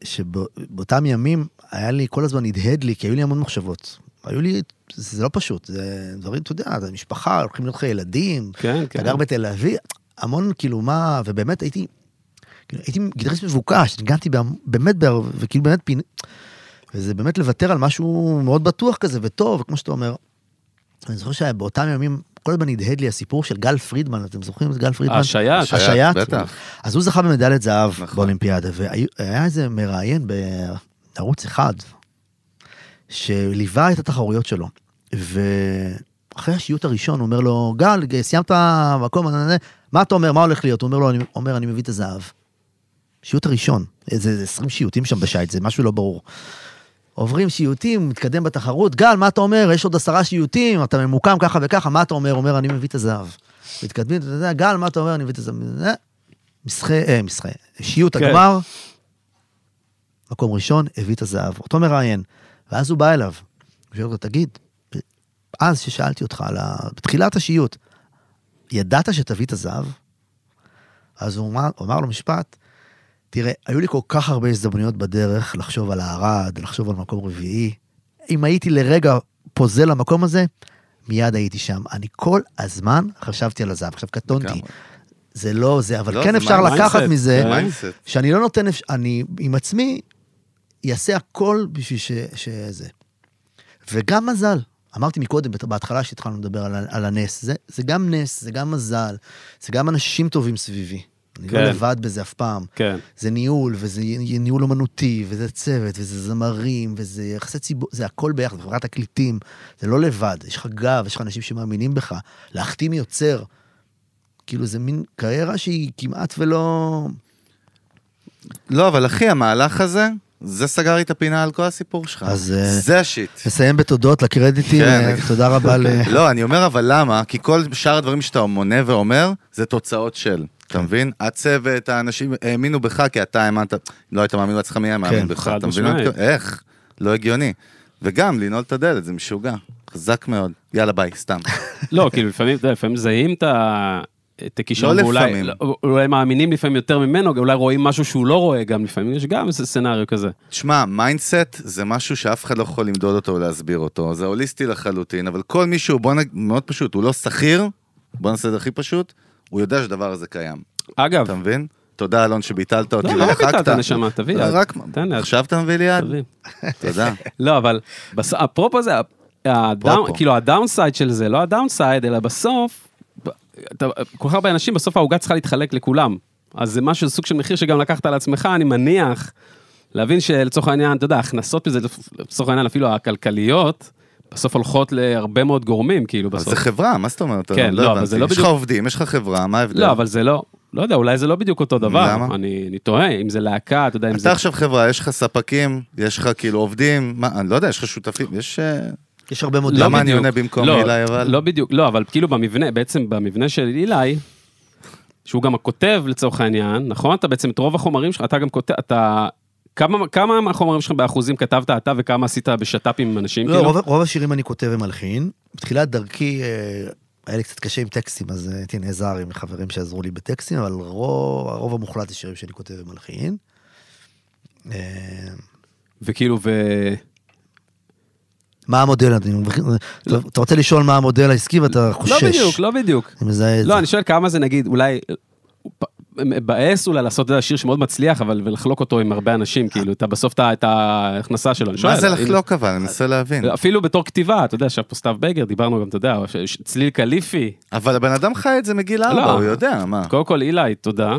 C: שבאותם ימים היה לי, כל הזמן הדהד לי, כי היו לי המון מחשבות. היו לי, זה לא פשוט, זה דברים, אתה יודע, זה משפחה, הולכים להיות לך ילדים,
A: כן, כן.
C: אתה גר בתל אביב, המון כאילו מה, ובאמת הייתי, כאילו, הייתי גיטריסט מבוקש, ניגנתי באמת, וכאילו באמת פינה, וזה באמת לוותר על משהו מאוד בטוח כזה וטוב, וכמו שאתה אומר, אני זוכר שבאותם ימים, כל הזמן הדהד לי הסיפור של גל פרידמן, אתם זוכרים את גל פרידמן?
A: השעיה,
B: השעיה.
C: השעיית.
B: בטח.
C: אז הוא זכה במדליית זהב
B: נכון.
C: באולימפיאדה, והיה איזה מראיין בערוץ אחד, שליווה את התחרויות שלו, ואחרי השיוט הראשון הוא אומר לו, גל, סיימת מקום, מה אתה אומר, מה הולך להיות? הוא אומר לו, אני אומר, אני מביא את הזהב. שיוט הראשון, איזה 20 שיוטים שם בשייט, זה משהו לא ברור. עוברים שיוטים, מתקדם בתחרות, גל, מה אתה אומר? יש עוד עשרה שיוטים, אתה ממוקם ככה וככה, מה אתה אומר? אומר, אני מביא את הזהב. מתקדמים, אתה יודע, גל, מה אתה אומר? אני מביא את הזהב. משחי, אה, משחי, שיוט
A: כן.
C: הגמר, מקום ראשון, הביא את הזהב. אותו מראיין. ואז הוא בא אליו, הוא שואל אותו, תגיד, אז ששאלתי אותך על ה... בתחילת השיוט, ידעת שתביא את הזהב? אז הוא אמר, הוא אמר לו משפט, תראה, היו לי כל כך הרבה הזדמנויות בדרך לחשוב על הערד, לחשוב על מקום רביעי. אם הייתי לרגע פוזל למקום הזה, מיד הייתי שם. אני כל הזמן חשבתי על הזהב. עכשיו, קטונתי. זה לא זה, אבל
B: לא,
C: כן
B: זה
C: אפשר
B: mindset.
C: לקחת מזה,
A: כן.
B: mindset.
C: שאני לא נותן, אני עם עצמי אעשה הכל בשביל ש, שזה. וגם מזל. אמרתי מקודם, בהתחלה שהתחלנו לדבר על, על הנס, זה, זה גם נס, זה גם מזל, זה גם אנשים טובים סביבי. אני
A: כן.
C: לא לבד בזה אף פעם.
A: כן.
C: זה ניהול, וזה ניהול אומנותי, וזה צוות, וזה זמרים, וזה יחסי ציבור, זה הכל ביחד, חברת תקליטים, זה לא לבד, יש לך גב, יש לך אנשים שמאמינים בך. להחתים יוצר, כאילו זה מין קריירה שהיא כמעט ולא...
B: לא, אבל אחי, המהלך הזה, זה סגר לי את הפינה על כל הסיפור שלך.
C: אז, אה,
B: זה השיט.
C: נסיים בתודות לקרדיטים,
B: כן.
C: אה, תודה רבה ל...
B: לא, אני אומר אבל למה? כי כל שאר הדברים שאתה מונה ואומר, זה תוצאות של.
C: כן.
B: אתה מבין? הצוות, האנשים האמינו בך כי אתה האמנת, לא היית מאמין בעצמך, מי היה מאמין
C: כן,
B: בך? אתה מבין? איך? לא הגיוני. וגם, לנעול את הדלת, זה משוגע. חזק מאוד. יאללה, ביי, סתם.
A: לא, כאילו לפעמים, אתה יודע, לפעמים מזהים את ה... את הכישרון,
B: לא
A: ואולי
B: לפעמים.
A: לא, אולי מאמינים לפעמים יותר ממנו, אולי רואים משהו שהוא לא רואה גם לפעמים, יש גם איזה scenario כזה.
B: תשמע, mindset זה משהו שאף אחד לא יכול למדוד אותו או להסביר אותו, זה הוליסטי לחלוטין, אבל כל מישהו, בוא נגיד, מאוד פשוט, הוא לא שכיר, בוא נעשה את זה הכי פשוט, הוא יודע שהדבר הזה קיים.
A: אגב,
B: אתה מבין? תודה, אלון, שביטלת אותי
A: לא,
B: והרחקת.
A: ביטלת, נשמה? תביא יד.
B: רק,
A: תן יד.
B: עכשיו אתה מביא לי יד? תודה.
A: לא, אבל. אפרופו זה. כאילו הדאונסייד של זה, לא הדאונסייד, אלא בסוף, כל כך הרבה אנשים, בסוף העוגה צריכה להתחלק לכולם. אז זה משהו, סוג של מחיר שגם לקחת על עצמך, אני מניח, להבין שלצורך העניין, אתה יודע, הכנסות מזה, לצורך העניין אפילו הכלכליות, בסוף הולכות להרבה מאוד גורמים, כאילו
B: אבל
A: בסוף.
B: זה חברה, מה זאת אומרת?
A: כן, לא, אבל
B: הבנתי.
A: זה לא
B: יש לך
A: בדיוק-
B: עובדים, יש לך חברה, מה ההבדל?
A: לא, אבל זה לא, לא יודע, אולי זה לא בדיוק אותו דבר.
B: למה?
A: אני, אני תוהה, אם זה להקה, אתה יודע, אם זה...
B: אתה עכשיו חברה, יש לך ספקים, יש לך כאילו עובדים, מה, אני לא יודע, יש לך שותפים, יש...
C: יש הרבה מאוד...
A: לא
B: למה אני. עונה במקום
A: לא,
B: אילי, אבל?
A: לא בדיוק, לא, אבל כאילו במבנה, בעצם במבנה של אילי, שהוא גם הכותב לצורך העניין, נכון? אתה בעצם את רוב החומרים שלך, אתה גם כותב, אתה... כמה, כמה מהחומרים שלך באחוזים כתבת אתה וכמה עשית בשת"פים עם אנשים?
C: לא,
A: כאילו?
C: רוב, רוב השירים אני כותב ומלחין. בתחילת דרכי אה, היה לי קצת קשה עם טקסטים, אז אה, הייתי נעזר עם חברים שעזרו לי בטקסטים, אבל רוב, הרוב המוחלט זה שירים שאני כותב ומלחין. אה,
A: וכאילו, ו...
C: מה המודל, אני מבין- אתה- רוצה לשאול מה המודל העסקי ואתה חושש.
A: לא בדיוק, לא בדיוק.
C: אני מזהה את
A: לא,
C: זה.
A: אני שואל כמה זה נגיד, אולי... מבאס אולי לעשות את זה שיר שמאוד מצליח, אבל ולחלוק אותו עם הרבה אנשים, כאילו, אתה בסוף את ההכנסה שלו. אני שואל,
B: מה זה לחלוק אבל? אני מנסה להבין.
A: אפילו בתור כתיבה, אתה יודע, ישב פה סתיו בגר, דיברנו גם, אתה יודע, צליל קליפי,
B: אבל הבן אדם חי את זה מגיל ארבע,
A: לא.
B: הוא יודע, מה?
A: קודם כל אילי, תודה.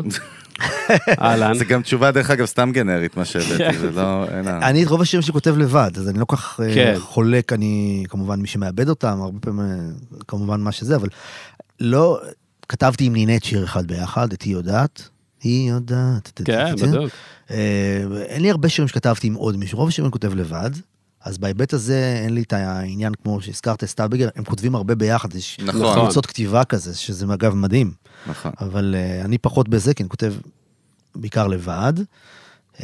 A: אהלן.
B: זה גם תשובה, דרך אגב, סתם גנרית, מה שהבאתי, זה לא...
C: אני את רוב השירים שלי כותב לבד, אז אני לא כל כך אה,
A: כן.
C: חולק, אני כמובן מי שמאבד אותם, הרבה פעמים אה, כמובן מה שזה, אבל לא, כתבתי עם נינט שיר אחד ביחד, את היא יודעת, היא יודעת.
A: כן, בדיוק.
C: אה, אין לי הרבה שירים שכתבתי עם עוד מישהו, רוב השירים אני כותב לבד. אז בהיבט הזה אין לי את העניין כמו שהזכרת, סטאבגר, הם כותבים הרבה ביחד, יש
B: נכון.
C: קבוצות כתיבה כזה, שזה אגב מדהים.
B: נכון.
C: אבל אה, אני פחות בזה, כי אני כותב בעיקר לבד. אממ,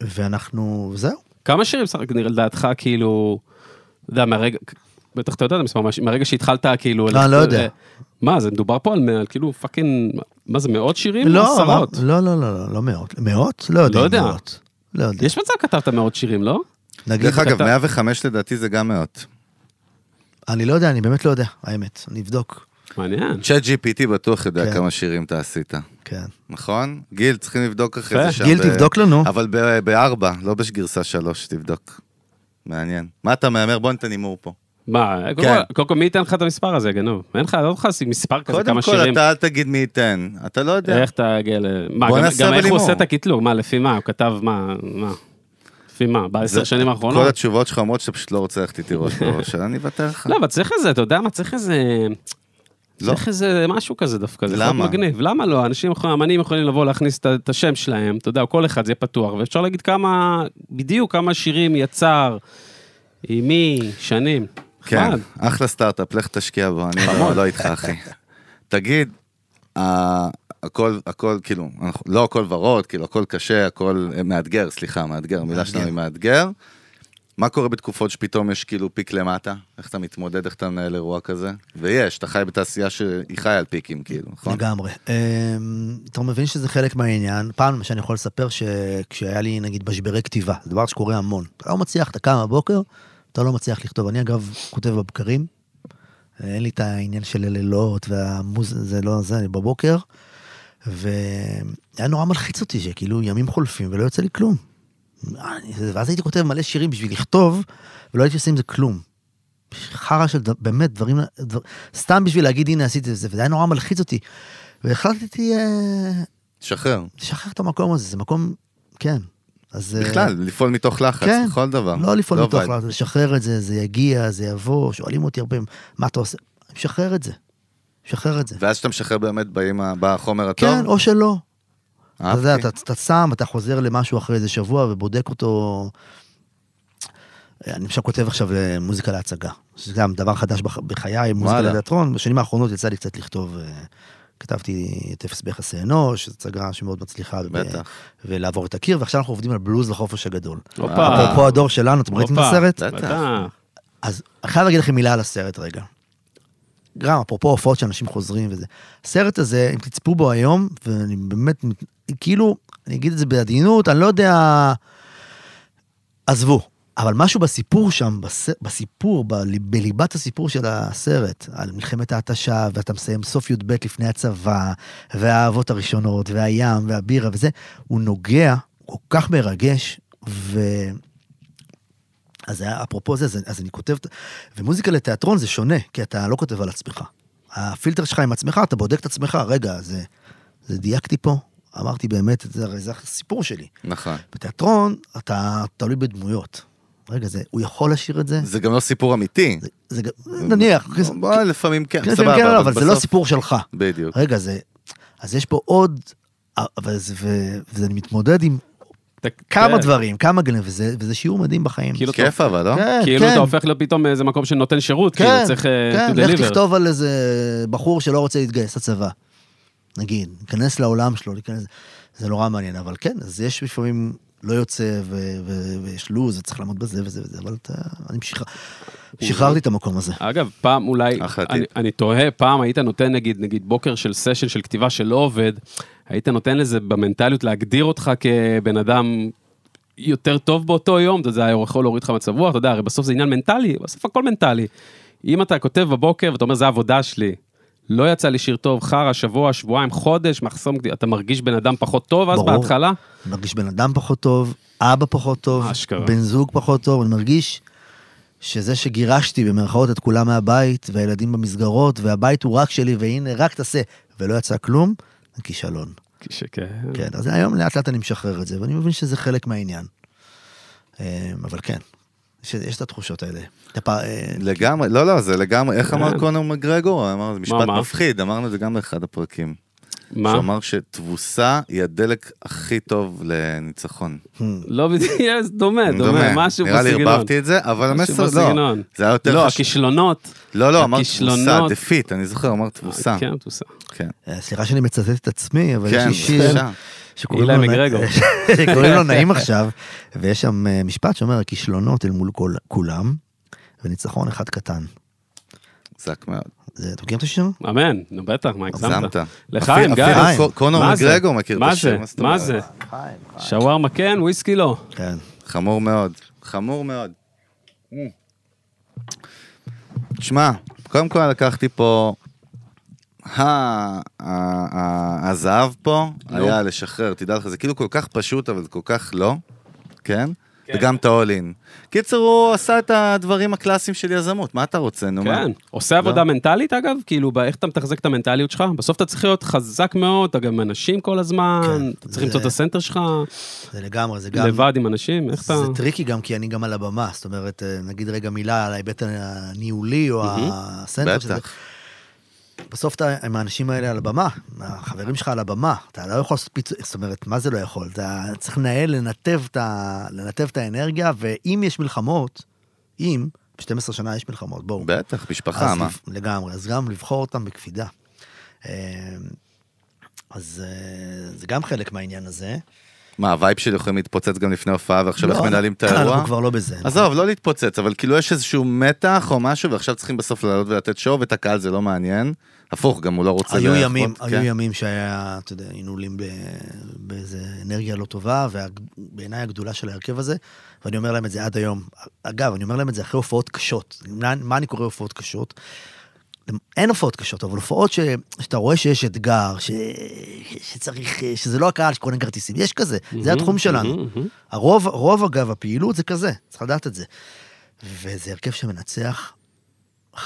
C: ואנחנו, זהו.
A: כמה שירים סך הכל לדעתך, כאילו, אתה יודע, מהרגע, בטח אתה יודע את המספר, מה- מהרגע שהתחלת, כאילו...
C: לא, אני לא יודע.
A: מה, זה מדובר פה על מאה- על כאילו fucking, מה זה, מאות שירים?
C: לא,
A: עשרות?
C: לא, לא, לא, לא, לא מאות. מאות? לא יודע.
A: לא יודע.
C: מאות. לא יודע.
A: יש מצב כתבת מאות שירים, לא?
C: נגיד,
B: דרך אגב,
A: כתב-
B: 105 לדעתי זה גם מאות.
C: אני לא יודע, אני באמת לא יודע, האמת. אני אבדוק.
A: מעניין.
B: צ'אט GPT בטוח יודע
C: כן.
B: כמה שירים אתה עשית,
C: כן.
B: נכון? גיל, צריכים לבדוק אחרי. זה שם.
C: גיל,
B: ב-
C: תבדוק לנו.
B: אבל ב- בארבע, לא בגרסה שלוש, תבדוק. מעניין. מה אתה מהמר? בוא ניתן הימור פה.
A: מה, קודם
B: כן.
A: כל- קודם כל, מי ייתן לך את המספר הזה, גנוב? אין לך, לא יכול להשיג מספר כזה,
B: קודם
A: כמה
B: כל,
A: שירים.
B: אתה אל תגיד מי ייתן. אתה לא יודע.
A: איך אתה. מה,
B: בוא
A: גם-
B: נעשה
A: גם
B: אבל
A: איך הוא. עושה את הקטלוג? מה, לפי מה? הוא כתב מה? מה? לפי מה? בעשר שנים
B: כל
A: האחרונות?
B: התשובות שלך אומרות שאתה פשוט לא רוצה ללכת איתי ראש בראש, אני אוותר לך.
A: לא, אבל צריך איזה, אתה יודע מה? צריך איזה...
B: לא.
A: צריך איזה משהו כזה דווקא, זה
B: למה?
A: חוק מגניב. למה לא? אנשים יכולים, אמנים יכולים לבוא להכניס את השם שלהם, אתה יודע, כל אחד זה יהיה פתוח, ואפשר להגיד כמה, בדיוק כמה שירים יצר, עם מי, שנים.
B: כן,
A: נחמד.
B: אחלה סטארט-אפ, לך תשקיע בו, אני לא- לא איתך, אחי. תגיד, הכל, הכל, כאילו, אנחנו- לא הכל ורוד, כאילו, הכל קשה, הכל מאתגר, סליחה, מאתגר, המילה שלנו היא מאתגר. מה קורה בתקופות שפתאום יש כאילו פיק למטה? איך אתה מתמודד, איך אתה מנהל אירוע כזה? ויש, אתה חי בתעשייה שהיא חיה על פיקים, כאילו, נכון?
C: לגמרי. אמ, אתה מבין שזה חלק מהעניין. פעם, שאני יכול לספר, שכשהיה לי נגיד משברי כתיבה, זה דבר שקורה המון. אתה לא מצליח, אתה קם בבוקר, אתה לא מצליח לכתוב. אני אגב כותב בבקרים, אין לי את העניין של הלילות והמוז... זה לא זה, אני בבוקר. והיה נורא מלחיץ אותי שכאילו ימים חולפים ולא יוצא לי כלום. ואז הייתי כותב מלא שירים בשביל לכתוב, ולא הייתי עושה עם זה כלום. חרא של ד- באמת דברים, דבר, סתם בשביל להגיד הנה עשיתי את זה, וזה היה נורא מלחיץ אותי. והחלטתי אה,
B: שחרר.
C: לשחרר את המקום הזה, זה מקום, כן. אז... אה,
B: בכלל, לפעול מתוך לחץ,
C: כן.
B: בכל דבר.
C: לא לפעול מתוך
B: vibe.
C: לחץ, לשחרר את זה, זה יגיע, זה יבוא, שואלים אותי הרבה, מה אתה עושה? אני משחרר את זה. משחרר את זה.
B: ואז כשאתה משחרר באמת בא החומר הטוב?
C: כן, או שלא. אתה יודע. אתה, אתה שם, אתה חוזר למשהו אחרי איזה שבוע ובודק אותו. אני עכשיו כותב עכשיו אה, מוזיקה להצגה, שזה גם דבר חדש בח- בחיי, מוזיקה
B: וואלה.
C: לתיאטרון. בשנים האחרונות יצא לי קצת לכתוב, אה, כתבתי את אפס ביחסי אנוש, שזו הצגה שמאוד מצליחה.
B: בטח.
C: ולעבור את הקיר, ועכשיו אנחנו עובדים על בלוז לחופש הגדול. אפרופו הדור שלנו, אתם ראיתם את. הסרט?
B: בטח.
C: אז אני חייב להגיד לכם מילה על הסרט רגע. גם אפרופו הופעות שאנשים חוזרים וזה. הסרט הזה, אם תצפו בו היום, ואני באמת, מת- כאילו, אני אגיד את זה בעדינות, אני לא יודע... עזבו. אבל משהו בסיפור שם, בס... בסיפור. בליבת הסיפור של הסרט, על מלחמת ההתשה, ואתה מסיים סוף י"ב לפני הצבא, והאהבות הראשונות, והים, והבירה וזה, הוא נוגע, הוא כל כך מרגש, ו... אז היה- אפרופו זה, אז, אני כותב, ומוזיקה לתיאטרון זה שונה, כי אתה לא כותב על עצמך. הפילטר שלך עם עצמך, אתה בודק את עצמך, רגע, זה, זה דייקתי פה, אמרתי באמת, זה, הרי זה הסיפור שלי.
B: נכון.
C: בתיאטרון, אתה תלוי בדמויות. רגע, זה, הוא יכול לשיר את זה?
B: זה גם לא סיפור אמיתי.
C: זה, זה גם- נניח,
B: בוא, לפעמים כן,
C: כן,
B: סבבה,
C: כן, אבל זה לא
B: בסוף-
C: סיפור שלך.
B: בדיוק.
C: רגע, זה, אז יש פה עוד, אבל זה- ו- ואני מתמודד עם כמה
A: כן.
C: דברים, כמה גלים, וזה, וזה שיעור מדהים בחיים.
A: כאילו
B: כיף אבל, לא?
C: כן,
A: כאילו
C: כן.
A: אתה הופך להיות פתאום איזה מקום שנותן שירות, כאילו
C: כן,
A: צריך אה,
C: כן,
A: to
C: לך
A: deliver.
C: תכתוב על איזה בחור שלא רוצה להתגייס לצבא. נגיד, להיכנס לעולם שלו, להיכנס... זה נורא מעניין, אבל כן, אז יש לפעמים לא יוצא ו- ו- ויש לו"ז וצריך לעמוד בזה וזה וזה, אבל אתה... אני שחרר... שחררתי את המקום הזה.
A: אגב, פעם אולי, אני, תוהה, פעם היית נותן נגיד, נגיד בוקר של סשן של כתיבה שלא עובד, היית נותן לזה במנטליות להגדיר אותך כבן אדם יותר טוב באותו יום, אתה יודע, יכול להוריד לך מצב רוח, אתה יודע, הרי בסוף זה עניין מנטלי, בסוף הכל מנטלי. אם אתה כותב בבוקר ואתה אומר, זה העבודה שלי, לא יצא לי שיר טוב, חרא, שבוע, שבועיים, חודש, מחסום, אתה מרגיש בן אדם פחות טוב אז
C: ברור.
A: בהתחלה?
C: מרגיש בן אדם פחות טוב, אבא פחות טוב,
A: אשכרה.
C: בן זוג פחות טוב, אני מרגיש שזה שגירשתי במרכאות את כולם מהבית, והילדים במסגרות, והבית הוא רק שלי, והנה, רק תעשה, ולא יצא כלום, זה כישלון.
A: כשכן.
C: כן, אז היום לאט לאט אני משחרר את זה, ואני מבין שזה חלק מהעניין. אה, אבל כן, יש, יש את התחושות האלה. אתה פ... אה,
B: לגמרי, לא, לא, זה לגמרי, איך אמר
A: כן.
B: קונר מגרגור? אמר, זה משפט
A: מה?
B: מפחיד, אמרנו את זה גם באחד הפרקים.
A: מה?
B: שהוא אמר שתבוסה היא הדלק הכי טוב לניצחון.
A: לא בדיוק, דומה, דומה, משהו
B: נראה לי
A: בסגנון.
B: ערבבתי את זה, אבל המסר לא.
A: בסגנון.
B: זה היה יותר
A: לא,
B: חשוב.
A: הכישלונות.
B: לא, לא, אמר תבוסה. דפיט, אני זוכר, אמר תבוסה.
A: כן, תבוסה.
B: כן.
C: אה, סליחה שאני מצטט את עצמי, אבל
B: כן,
C: יש לי שיר
B: בבקשה.
C: שקוראים לו,
A: מגרגור.
C: שקוראים לו נעים עכשיו, ויש שם אה, משפט שאומר, הכישלונות אל מול כל- כולם, וניצחון אחד קטן.
B: חזק מאוד.
C: זה, אתה מכיר את השיר?
A: אמן, נו בטח, מה הגזמת? לחיים, גיא.
B: אפילו קונור
A: מה זה?
B: מגרגור מכיר את
A: מה
B: השיר,
A: זה?
B: מה זאת
A: מה? זה? שווארמה כן, וויסקי לא.
C: כן.
B: חמור מאוד, חמור מאוד. שמע, קודם כל לקחתי פה, הזהב פה. היה לשחרר, תדע לך, זה כאילו כל כך פשוט, אבל זה כל כך לא, כן?
A: כן.
B: וגם את האולין. קיצר, הוא עשה את הדברים הקלאסיים של יזמות, מה אתה רוצה, נו מה?
A: כן. עושה עבודה מנטלית אגב? כאילו, באיך אתה מתחזק את המנטליות שלך? בסוף אתה צריך להיות חזק מאוד, אתה גם עם אנשים כל הזמן,
C: כן,
A: אתה צריך
C: זה-
A: למצוא את ה center שלך,
C: זה לגמרי, זה גם...
A: לבד עם אנשים, איך אתה...
C: זה tricky גם כי אני גם על הבמה, זאת אומרת, אה, נגיד רגע מילה על ההיבט הניהולי או.
A: ה
C: center של זה.
B: בטח.
C: בסוף אתה עם האנשים האלה על הבמה, החברים שלך על הבמה, אתה לא יכול לעשות פיצוי, זאת אומרת, מה זה לא יכול? אתה צריך לנהל, לנתב את, ה... לנתב את האנרגיה, ואם יש מלחמות, אם, ב-12 שנה יש מלחמות, בואו.
B: בטח, משפחה, מה?
C: לב- לגמרי, אז גם לבחור אותם בקפידה. אה, אז אה, זה גם חלק מהעניין הזה.
B: מה, ה vibe שלי יכולים להתפוצץ גם לפני הופעה, ועכשיו איך
C: לא,
B: מנהלים את האירוע?
C: אנחנו כבר לא בזה.
B: עזוב, לא להתפוצץ, אבל כאילו יש איזשהו מתח או משהו, ועכשיו צריכים בסוף לעלות ולתת show, ואת הקהל זה לא מעניין. הפוך, גם הוא לא רוצה
C: היו ימים,
B: כן.
C: היו ימים שהיה, אתה יודע, היינו עולים באיזה אנרגיה לא טובה, ובעיניי הגדולה של ההרכב הזה, ואני אומר להם את זה עד היום. אגב, אני אומר להם את זה אחרי הופעות קשות. מה, מה אני קורא הופעות קשות? אין הופעות קשות, אבל הופעות ש, שאתה רואה שיש אתגר, ש, שצריך, שזה לא הקהל שקונה כרטיסים, יש כזה, זה התחום שלנו.
A: מהמם, מהמם.
C: הרוב, רוב אגב הפעילות זה כזה, צריך לדעת את זה. וזה הרכב שמנצח 5-0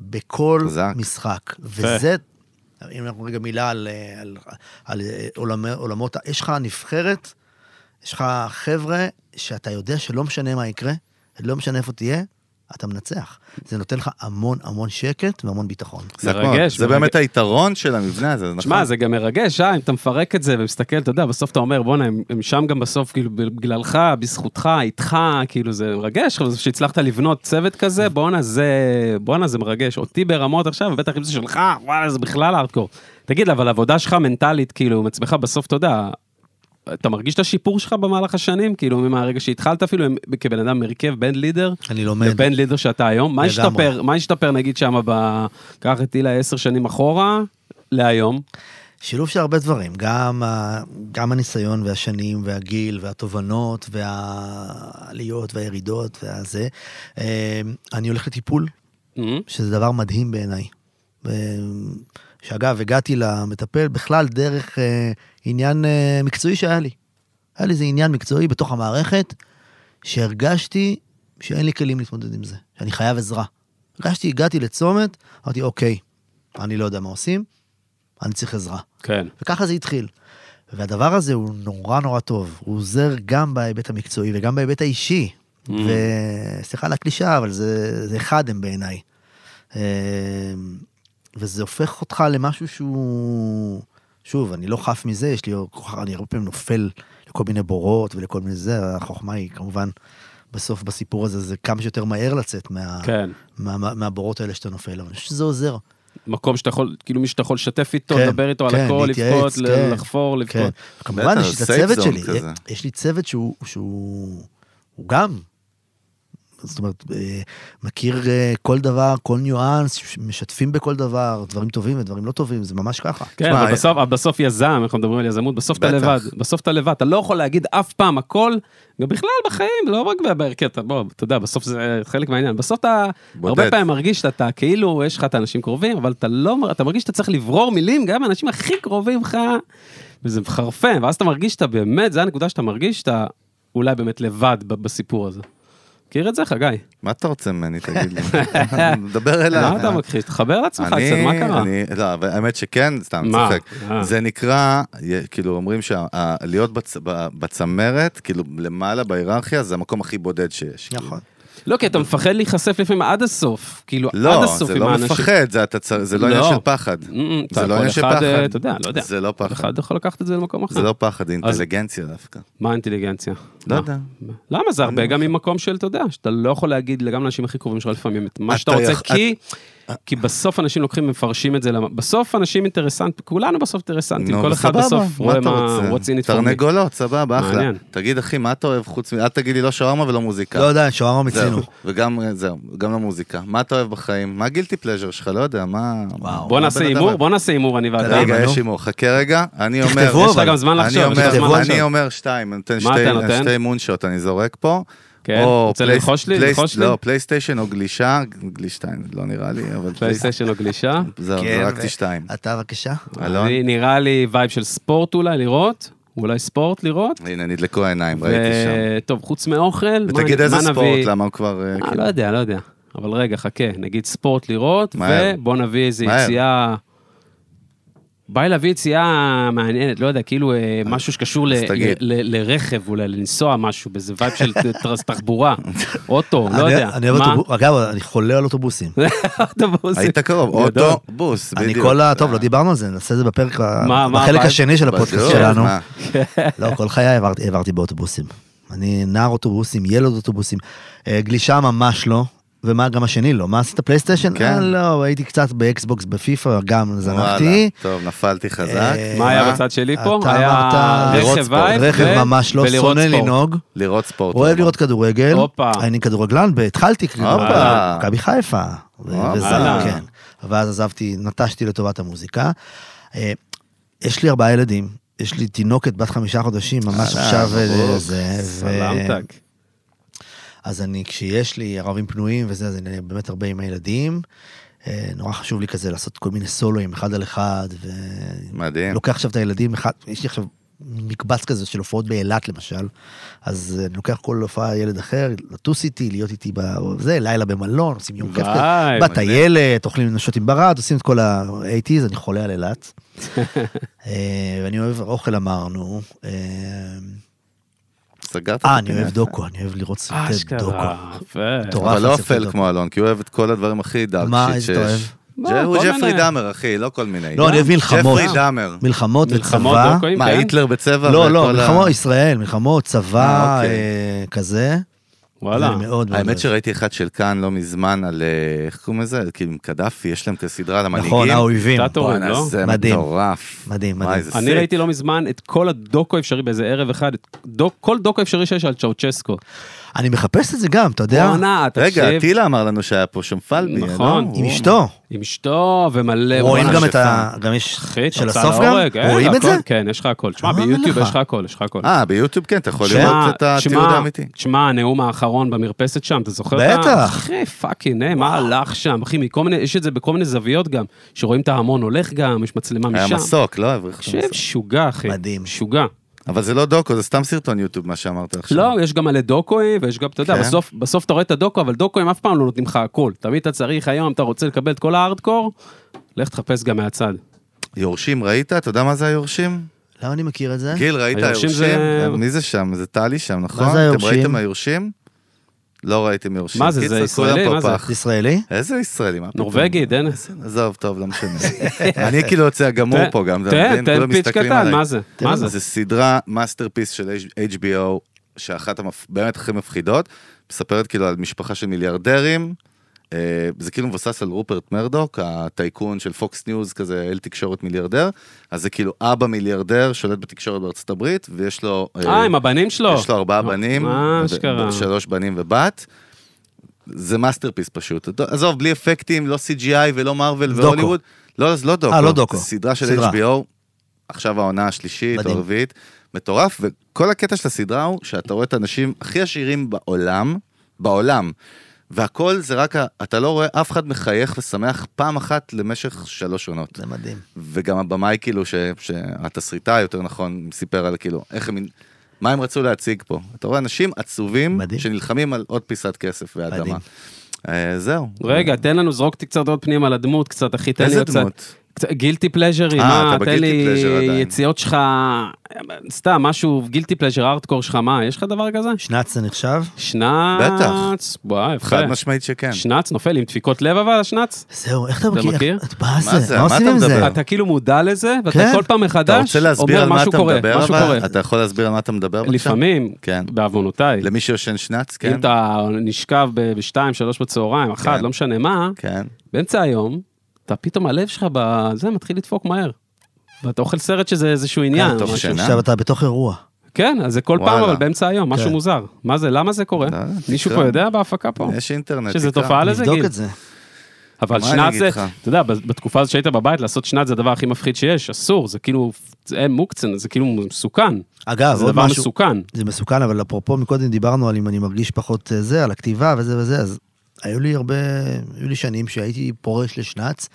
C: בכל
B: חזק.
C: משחק. וזה, אם אנחנו רגע מילה על, על, על אה, עולמי, עולמות, ה- יש לך נבחרת, יש לך חבר'ה שאתה יודע שלא משנה מה יקרה, לא משנה איפה תהיה, אתה מנצח. זה נותן לך המון המון שקט והמון ביטחון.
B: זה.
A: מרגש,
B: זה
A: מרגש.
B: באמת היתרון של המבנה הזה, נכון?
A: שמע, זה גם מרגש, אה, אם אתה מפרק את זה ומסתכל, אתה יודע, בסוף אתה אומר, בואנה, הם, הם שם גם בסוף, כאילו, בגללך, בזכותך, איתך, כאילו, זה מרגש, שהצלחת לבנות צוות כזה, בואנה, זה, בואנה, זה מרגש. אותי ברמות עכשיו, ובטח אם זה שלך, וואלה, זה בכלל הארדקור. תגיד, אבל העבודה שלך מנטלית, כאילו, עם עצמך, בסוף, אתה יודע, אתה מרגיש את השיפור שלך במהלך השנים? כאילו, מהרגע שהתחלת אפילו, כבן אדם מרכב, בן לידר,
C: אני לומד.
A: לבן לידר שאתה היום, מה. השתפר, מה השתפר, נגיד, שם, ב... קח את אילה עשר שנים אחורה, להיום?
C: שילוב של הרבה דברים, גם, גם הניסיון והשנים והגיל והתובנות והעליות והירידות והזה. אה, אני הולך לטיפול,
A: Mhm.
C: שזה דבר מדהים בעיניי. אה, שאגב, הגעתי למטפל בכלל דרך אה, עניין אה, מקצועי שהיה לי. היה לי איזה עניין מקצועי בתוך המערכת, שהרגשתי שאין לי כלים להתמודד עם זה, שאני חייב עזרה. הרגשתי, הגעתי לצומת, אמרתי, אוקיי, אני לא יודע מה עושים, אני צריך עזרה.
A: כן.
C: וככה זה התחיל. והדבר הזה הוא נורא נורא טוב, הוא עוזר גם בהיבט המקצועי וגם בהיבט האישי.
A: Mm.
C: וסליחה על הקלישאה, אבל זה, זה אחד הם בעיניי. אה, וזה הופך אותך למשהו שהוא... שוב, אני לא חף מזה, יש לי, אני הרבה פעמים נופל לכל מיני בורות ולכל מיני זה, החוכמה היא כמובן, בסוף בסיפור הזה, זה כמה שיותר מהר לצאת מה,
A: כן.
C: מה, מה, מהבורות האלה שאתה נופל, אבל אני חושב שזה עוזר.
A: מקום שאתה יכול, כאילו מי שאתה יכול לשתף איתו,
C: כן,
A: לדבר איתו על
C: כן,
A: הכל,
C: להתייעץ,
A: לבכות,
C: כן,
A: לחפור,
C: כן.
A: לבכות.
C: כמובן,
B: בטח,
C: יש את
B: safe
C: הצוות שלי,
B: כזה.
C: יש לי צוות שהוא, שהוא הוא גם, זאת אומרת, אה, מכיר אה, כל דבר, כל ניואנס, משתפים בכל דבר, דברים טובים ודברים לא טובים, זה ממש ככה.
A: כן, אבל בסוף, אבל בסוף יזם, אנחנו מדברים על יזמות, בסוף אתה. לבד, בסוף אתה לבד, אתה לא יכול להגיד אף פעם הכל, גם בכלל בחיים, לא רק בהרכב, אתה בוא, אתה יודע, בסוף זה חלק מהעניין, בסוף אתה
B: בודד.
A: הרבה פעמים מרגיש שאתה כאילו, יש לך את האנשים קרובים, אבל אתה לא, אתה מרגיש שאתה צריך לברור מילים גם מהאנשים הכי קרובים לך, וזה מחרפן, ואז אתה מרגיש שאתה באמת, זה הנקודה שאתה מרגיש שאתה אולי באמת לבד בסיפור הזה. מכיר את זה, חגי?
B: מה אתה רוצה ממני, תגיד לי? דבר אליי.
A: מה אתה מכחיש? תחבר לעצמך קצת, מה קרה?
B: אני, לא, אבל האמת שכן, סתם? צוחק.
A: אה.
B: זה נקרא, כאילו אומרים שלהיות בצמרת, כאילו למעלה בהיררכיה, זה המקום הכי בודד שיש.
C: נכון.
A: לא, כי אתה מפחד להיחשף לפעמים עד הסוף, כאילו עד
B: לא,
A: הסוף
B: זה
A: עם
B: לא
A: האנשים.
B: מפחד, זה אתה זה לא עניין
A: לא.
B: של פחד. זה לא עניין של פחד.
A: אה, אתה יודע, לא יודע.
B: זה לא פחד.
A: אחד יכול לקחת את זה למקום אחר.
B: זה לא פחד, זה אינטליגנציה דווקא.
A: מה האינטליגנציה?
B: לא? יודע.
A: למה? זה הרבה
B: אני
A: גם
B: לא
A: ממקום של, אתה יודע, שאתה לא יכול להגיד גם לאנשים הכי קרובים שלך לפעמים את מה שאתה
B: אתה
A: רוצה, כי... כי בסוף אנשים לוקחים ומפרשים את זה, בסוף אנשים אינטרסנטים, כולנו בסוף אינטרסנטים, כל אחד בסוף רואה מה,
B: רוצה?
A: what's in it for me.
B: תרנגולות, סבבה, אחלה. תגיד, אחי, מה אתה אוהב חוץ מ... אל תגיד לי לא שווארמה ולא מוזיקה.
C: לא יודע, שווארמה מיצינו.
B: זהו, וגם, זהו, גם למוזיקה. מה אתה אוהב בחיים? מה ה guilty pleasure שלך? לא יודע, מה...
A: בוא נעשה הימור? בוא נעשה הימור, אני ואתה.
B: רגע. יש הימור, חכה רגע, אני אומר...
C: תכתבו,
A: יש לך. גם זמן לחשוב,
B: אני אומר, שתיים, אני נותן? שתי moonshot, אני זורק פה.
A: כן, רוצה ללחוש לי? ללחוש לי?
B: לא, פלייסטיישן או גלישה, גלישתיים, לא נראה לי, אבל
A: פלייסטיישן או גלישה?
B: זהו,
C: כן,
B: זרקתי שתיים.
C: אתה בבקשה.
B: אלון?
A: אני- נראה לי vibe של ספורט אולי, לראות? אולי ספורט לראות?
B: הנה, נדלקו העיניים, ראיתי שם.
A: טוב, חוץ מאוכל, מה-
B: ותגיד איזה ספורט,
A: נביא?
B: למה הוא כבר... אה,
A: אה,
B: כאילו-
A: לא יודע, לא יודע. אבל רגע, חכה, נגיד ספורט לראות. ובוא נביא איזה. יציאה... בא לי להביא יציאה מעניינת, לא יודע, כאילו אה, משהו שקשור לרכב, אולי לנסוע משהו, באיזה vibe של תחבורה, אוטו, לא
C: אני-
A: יודע.
C: אני אוהב
A: מה?
C: אוטובוס, אגב, אני חולה על אוטובוסים.
A: אוטובוסים.
B: היית קרוב. אוטובוס,
C: אני
B: בדיוק.
C: כל ה... טוב, לא דיברנו על זה, נעשה את זה בפרק, ה-
A: מה- מה
C: בחלק? השני של הפודקאסט שלנו. לא, כל חיי העברתי- העברתי באוטובוסים. אני נער אוטובוסים, ילד אוטובוסים. אה, גלישה ממש לא. ומה גם השני לא? מה עשית פלייסטיישן?
B: כן.
C: אה, לא, הייתי קצת באקסבוקס בפיפא, גם
B: וואלה,
C: זנחתי.
B: טוב, נפלתי חזק.
C: אה,
A: מה היה? בצד שלי פה?
C: אתה
A: היה
C: אמרת-
B: לראות
A: רכב
B: ספורט.
A: vibe
C: רכב ממש לא, שונא. לנהוג.
B: לראות ספורט.
C: אוהב לראות כדורגל.
A: הופה.
C: אני כדורגלן, והתחלתי
B: הופה.
C: כדורגלן, מכבי חיפה. ו-
B: הופה.
C: וזה, כן. ואז עזבתי, נטשתי לטובת המוזיקה. אה, יש לי ארבעה ילדים. יש לי תינוקת בת חמישה חודשים, ממש עכשיו אה,
A: סלמתק.
C: אז אני, כשיש לי ערבים פנויים וזה, אז אני באמת הרבה עם הילדים. אה, נורא חשוב לי כזה לעשות כל מיני סולואים, אחד על אחד,
B: מדהים.
C: ולוקח עכשיו את הילדים, אחד, יש לי עכשיו מקבץ כזה של הופעות באילת למשל, אז אה, אני לוקח כל הופעה ילד אחר, לטוס איתי, להיות איתי בזה, לילה במלון, עושים יום כיף כזה, בטיילת, אוכלים נשות עם ברד, עושים את כל ה-80's, אני חולה על אילת. אה, ואני אוהב אוכל אמרנו.
B: סגרת את
C: אה, אני. אוהב דוקו, אני אוהב לראות סרטי דוקו.
A: אשכרה, יפה.
B: אבל לא אפל. כמו אלון, כי הוא אוהב את כל הדברים הכי דארק
C: מה,
B: שיט
C: איזה אתה אוהב?
A: לא,
B: זה- הוא ג'פרי. דאמר, אחי, לא כל מיני.
C: לא, אני אוהב מלחמות.
B: ג'פרי דאמר.
C: מלחמות
A: מלחמות
C: וצבא.
B: מה,
A: כן?
B: היטלר בצבע?
C: לא, לא, מלחמות ישראל, מלחמות, צבא,
B: אה, אוקיי.
C: אה, כזה.
A: וואלה.
C: מאוד מאוד
B: האמת
C: אוהב.
B: שראיתי אחד של כאן לא מזמן על, אה, איך קוראים לזה? כאילו עם קדאפי, יש להם את הסדרה על המנהיגים.
C: נכון, האויבים.
A: דיקטטורים, לא?
B: זה
C: מדהים.
B: מטורף.
C: מדהים, מדהים.
A: אני. ראיתי לא מזמן את כל הדוקו האפשרי באיזה ערב אחד, את דוק- כל דוקו אפשרי שיש על צ'אוצ'סקו.
C: אני מחפש את זה גם, אתה יודע,
A: בואנה,
B: רגע,
A: תקשיב.
B: טילה אמר לנו שהיה פה שם פלבי,
A: נכון.
B: לא?
C: עם אשתו.
A: עם אשתו ומלא...
C: רואים גם את. ה... גם יש... של הסוף גם?
A: אה,
C: רואים את זה?
A: כן, יש לך הכל. תשמע,
C: אמרתי
A: ביוטיוב. יש לך הכל, יש לך הכל.
B: אה, ביוטיוב כן, אתה יכול
A: שמע,
B: לראות את התיעוד
A: שמע,
B: האמיתי.
A: תשמע, הנאום האחרון במרפסת שם, אתה זוכר?
C: בטח.
A: אחי, fucking, אה, מה הלך שם? אחי, יש את זה בכל מיני זוויות גם, שרואים את ההמון הולך גם, יש מצלמה
B: היה
A: משם.
B: מסוק, לא?
A: משוגע, אחי.
C: מדהים.
A: משוגע.
B: אבל זה לא דוקו, זה סתם סרטון יוטיוב, מה שאמרת עכשיו.
A: לא, יש גם מלא דוקואים, ויש גם, אתה יודע,
B: כן.
A: בסוף, בסוף אתה רואה את הדוקו, אבל דוקואים אף פעם לא נותנים לך הכל. תמיד אתה צריך היום, אתה רוצה לקבל את כל הארדקור, לך תחפש גם מהצד.
B: יורשים ראית? אתה יודע מה זה היורשים?
C: למה אני מכיר את זה?
B: גיל, ראית
A: היורשים
B: היורשים?
A: זה-
B: מי זה שם? זה טלי שם, נכון?
C: זה היורשים?
B: אתם ראיתם היורשים? לא ראיתם יורשים.
A: מה זה, זה ישראלי? מה זה?
C: ישראלי?
B: איזה ישראלי?
A: נורבגי, דנס.
B: עזוב, טוב, לא משנה. אני כאילו יוצא הגמור פה גם, אתה
A: תן,
B: מבין?
A: תן
B: pitch
A: קטן. מה זה? מה זה?
B: זה סדרה masterpiece של HBO, שאחת. באמת הכי מפחידות, מספרת כאילו על משפחה של מיליארדרים, זה כאילו מבוסס על רופרט מרדוק, הטייקון של פוקס ניוז, כזה איל תקשורת מיליארדר, אז זה כאילו אבא מיליארדר שולט בתקשורת בארצות הברית, ויש לו...
A: אה, עם הבנים שלו.
B: יש לו ארבעה בנים,
A: מה אשכרה?
B: שלוש בנים ובת. זה masterpiece פשוט. עזוב, בלי אפקטים, לא CGI ולא מארוול
C: דוקו.
B: והוליווד. לא, זה לא דוקו.
C: אה, לא דוקו.
B: סדרה של
C: סדרה.
B: HBO, עכשיו העונה השלישית או. הרביעית. מטורף, וכל הקטע של הסדרה הוא שאתה רואה את האנשים הכי עשירים בעולם, בעולם, והכל זה רק, אתה לא רואה אף אחד מחייך ושמח פעם אחת למשך שלוש עונות.
C: זה מדהים.
B: וגם הבמאי כאילו, ש- שהתסריטאי יותר נכון, סיפר על כאילו, איך הם, מה הם רצו להציג פה. אתה רואה אנשים עצובים,
C: מדהים.
B: שנלחמים על עוד פיסת כסף ואדמה.
C: מדהים.
B: אה, זהו.
A: רגע, תן לנו, זרוק אותי קצת עוד פנימה לדמות קצת, אחי, תן לי
B: איזה
A: עוד קצת.
B: דמות?
A: גילטי פלז'רי,
B: אה,
A: מה,
B: אתה
A: תן
B: בגילטי
A: לי
B: פלז'ר עדיין.
A: יציאות שלך, סתם, משהו, גילטי פלז'ר, ארטקור שלך, מה, יש לך דבר כזה?
C: שנץ זה נחשב?
A: שנץ, וואי, יפה.
B: חד משמעית שכן.
A: שנץ, נופל עם דפיקות לב אבל, השנץ?
C: זהו, איך אתה
A: אתה
C: מכיר? מה זה? מה עושים
B: אתה
C: עם זה?
B: מדבר?
A: אתה כאילו מודע לזה, ואתה
C: כן.
A: כל פעם מחדש אומר משהו קורה, משהו
B: אבל?
A: קורה.
B: אתה יכול להסביר על מה אתה מדבר בבקשה?
A: לפעמים,
B: כן.
A: בעוונותיי,
B: למי שיושן שנץ,
A: אם
B: כן?
A: אתה נשכב בשתיים, שלוש בצהריים, אחת,
B: כן.
A: לא משנה מה. באמצע היום, אתה פתאום הלב שלך בזה מתחיל לדפוק מהר. ואתה אוכל סרט שזה איזשהו עניין.
B: תוך. שינה.
C: עכשיו אתה בתוך אירוע.
A: כן, אז זה כל פעם,
B: וואלה.
A: אבל באמצע היום, משהו
C: כן.
A: מוזר. מה זה, למה זה קורה?
B: לא יודע,
A: מישהו
B: תקרא.
A: פה יודע בהפקה פה?
B: יש אינטרנט.
A: שזה
B: תקרא.
A: תופעה לזה,
C: נבדוק
A: גיל.
C: את זה.
A: אבל
B: אגיד
A: זה? אתה יודע, בתקופה הזאת שהיית בבית, לעשות שנץ זה הדבר הכי מפחיד שיש, אסור, זה כאילו, זה מוקצן, זה כאילו מסוכן.
C: אגב,
A: זה
C: עוד
A: דבר
C: משהו,
A: מסוכן.
C: זה מסוכן, אבל אפרופו מקודם דיברנו על אם אני מרגיש פחות אה, זה, על הכתיבה וזה וזה, אז היו לי הרבה, היו לי שנים שהייתי פורש לשנץ,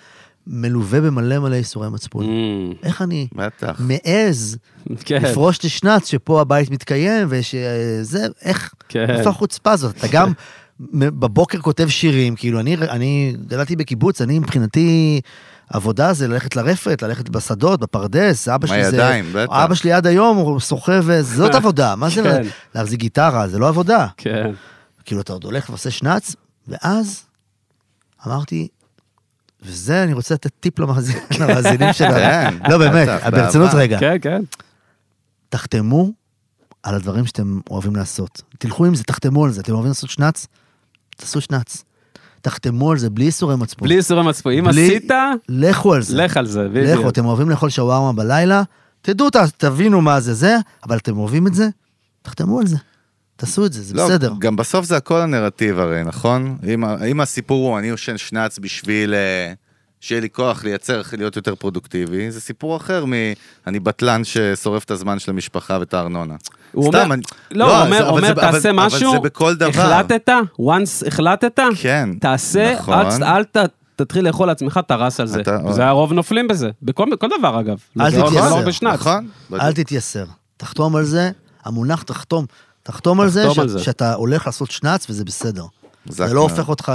C: מלווה במלא מלא איסורי מצפון.
A: Mm,
C: איך אני
B: בטח.
C: מעז
A: כן,
C: לפרוש לשנץ שפה הבית מתקיים ושזה, איך,
A: כן.
C: איפה החוצפה הזאת? אתה גם בבוקר כותב שירים, כאילו אני, אני גדלתי בקיבוץ, אני מבחינתי, עבודה זה ללכת לרפת, ללכת בשדות, בפרדס, אבא שלי זה...
B: מהידיים, בטח.
C: אבא שלי עד היום הוא סוחב, זאת עבודה, מה זה
A: כן.
C: להחזיק גיטרה, זה לא עבודה.
A: כן.
C: כאילו אתה עוד הולך ועושה שנץ, ואז אמרתי, וזה אני רוצה לתת טיפ למאזינים שלנו.
B: כן,
C: לא באמת, ברצינות. רגע.
A: כן, כן.
C: תחתמו על הדברים שאתם אוהבים לעשות. תלכו עם זה, תחתמו על זה. אתם אוהבים לעשות שנץ? תעשו שנץ. תחתמו על זה בלי איסורי מצפון.
A: בלי איסורי מצפון. אם
C: בלי-
A: עשית,
C: לכו על זה.
A: לך על זה,
C: לכו,
A: בדיוק.
C: אתם אוהבים לאכול שווארמה בלילה? תדעו, תבינו מה זה זה, אבל אתם אוהבים את זה? תחתמו על זה. תעשו את זה, זה
B: לא,
C: בסדר.
B: גם בסוף זה הכל הנרטיב הרי, נכון? אם, אם הסיפור הוא אני יושן שנץ בשביל אה, שיהיה לי כוח לייצר, להיות יותר פרודוקטיבי, זה סיפור אחר מ... אני בטלן ששורף את הזמן של המשפחה ואת הארנונה.
A: הוא
B: סתם,
A: אומר,
B: אני-
A: לא,
B: לא,
A: הוא אומר,
B: זה- אבל
A: אומר,
B: זה- אבל-
A: תעשה
B: אבל
A: משהו,
B: זה בכל דבר.
A: החלטת, once החלטת,
B: כן,
A: תעשה,
B: נכון.
A: אל, אל ת, תתחיל לאכול לעצמך, טרס על זה.
B: אתה-
A: זה הרוב נופלים בזה, בכל כל דבר אגב.
C: אל
A: זה לא-
C: תתייסר.
A: לא.
B: נכון?
C: אל תתייסר. תחתום על זה, המונח תחתום. תחתום על זה,
A: תחתום
C: ש-
A: על זה.
C: שאתה הולך לעשות שנץ וזה בסדר. זה לא. הופך אותך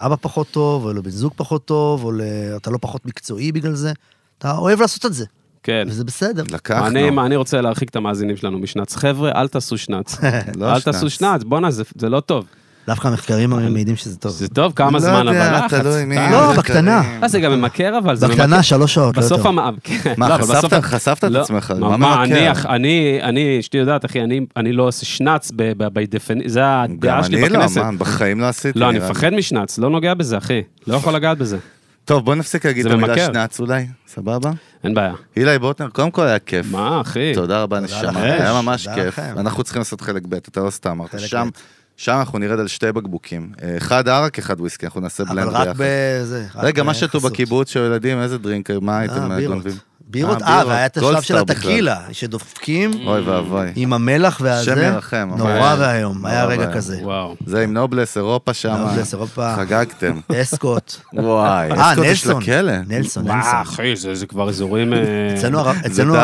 C: לאבא פחות טוב, או לבן זוג פחות טוב, או ל- אתה לא פחות מקצועי בגלל זה. אתה אוהב לעשות את זה.
A: כן.
C: וזה בסדר.
B: לקחנו.
A: אני, מה, אני רוצה להרחיק את המאזינים שלנו משנץ. חבר'ה, אל תעשו שנץ.
B: לא
A: אל תעשו שנץ, בואנה, זה- זה לא טוב.
C: דווקא המחקרים מעידים שזה טוב.
A: זה טוב, כמה
B: לא
A: זמן, אבל
B: יודע,
A: לחץ.
B: תלוי מי.
A: די.
C: לא,
B: זה
C: בקטנה.
A: אה, זה גם ממכר, אבל זה ממכר.
C: בקטנה, שלוש שעות, לא
A: בסוף
C: יותר.
A: המ... כן,
B: מה,
A: לא,
B: חשפת- את
A: לא,
B: עצמך?
A: מה,
B: ממכר?
A: אני, אח- אני, אני, אשתי יודעת, אחי, אני, אני לא עושה שנץ זה
B: גם
A: הדעה שלי
B: אני לא,
A: בכנסת.
B: מה, בחיים לא עשיתי.
A: לא, אני. מפחד משנץ, לא נוגע בזה, אחי. לא יכול לגעת בזה.
B: טוב, בוא נפסיק להגיד
A: זה
B: את המילה. שנץ אולי, סבבה?
A: אין בעיה.
B: אילי בוטנר, קודם כל היה כיף.
A: מה, אחי?
B: תודה רבה, נשמה. היה ממש כיף. אנחנו צריכים לעשות חלק ב', אתה לא סתם אמרת.
C: חלק
B: שם,
C: ב'.
B: שם אנחנו נרד על שתי בקבוקים. אה, אחד ערק, אחד וויסקי, אנחנו נעשה
C: אבל
B: בלנד ביחד.
C: בזה. רק
B: רגע, מה שתו. בקיבוץ של ילדים, איזה דרינקר, מה הייתם
C: אה, בירות.
B: אה,
C: אה. והיה את השלב של. הטקילה, שדופקים
B: אוי ואבוי.
C: עם המלח והזה.
B: השם ירחם,
C: נורא ואיום, היה רגע. כזה.
A: וואו.
B: זה עם נובלס, אירופה שם.
C: נובלס, אירופה.
B: חגגתם.
C: אסקוט.
B: וואי,
C: אה,
B: אסקוט יש
C: נלסון.
B: לכלא.
C: נלסון,
A: וואו,
C: נלסון.
A: אחי, זה כבר אזורים... אה,
C: אצלנו.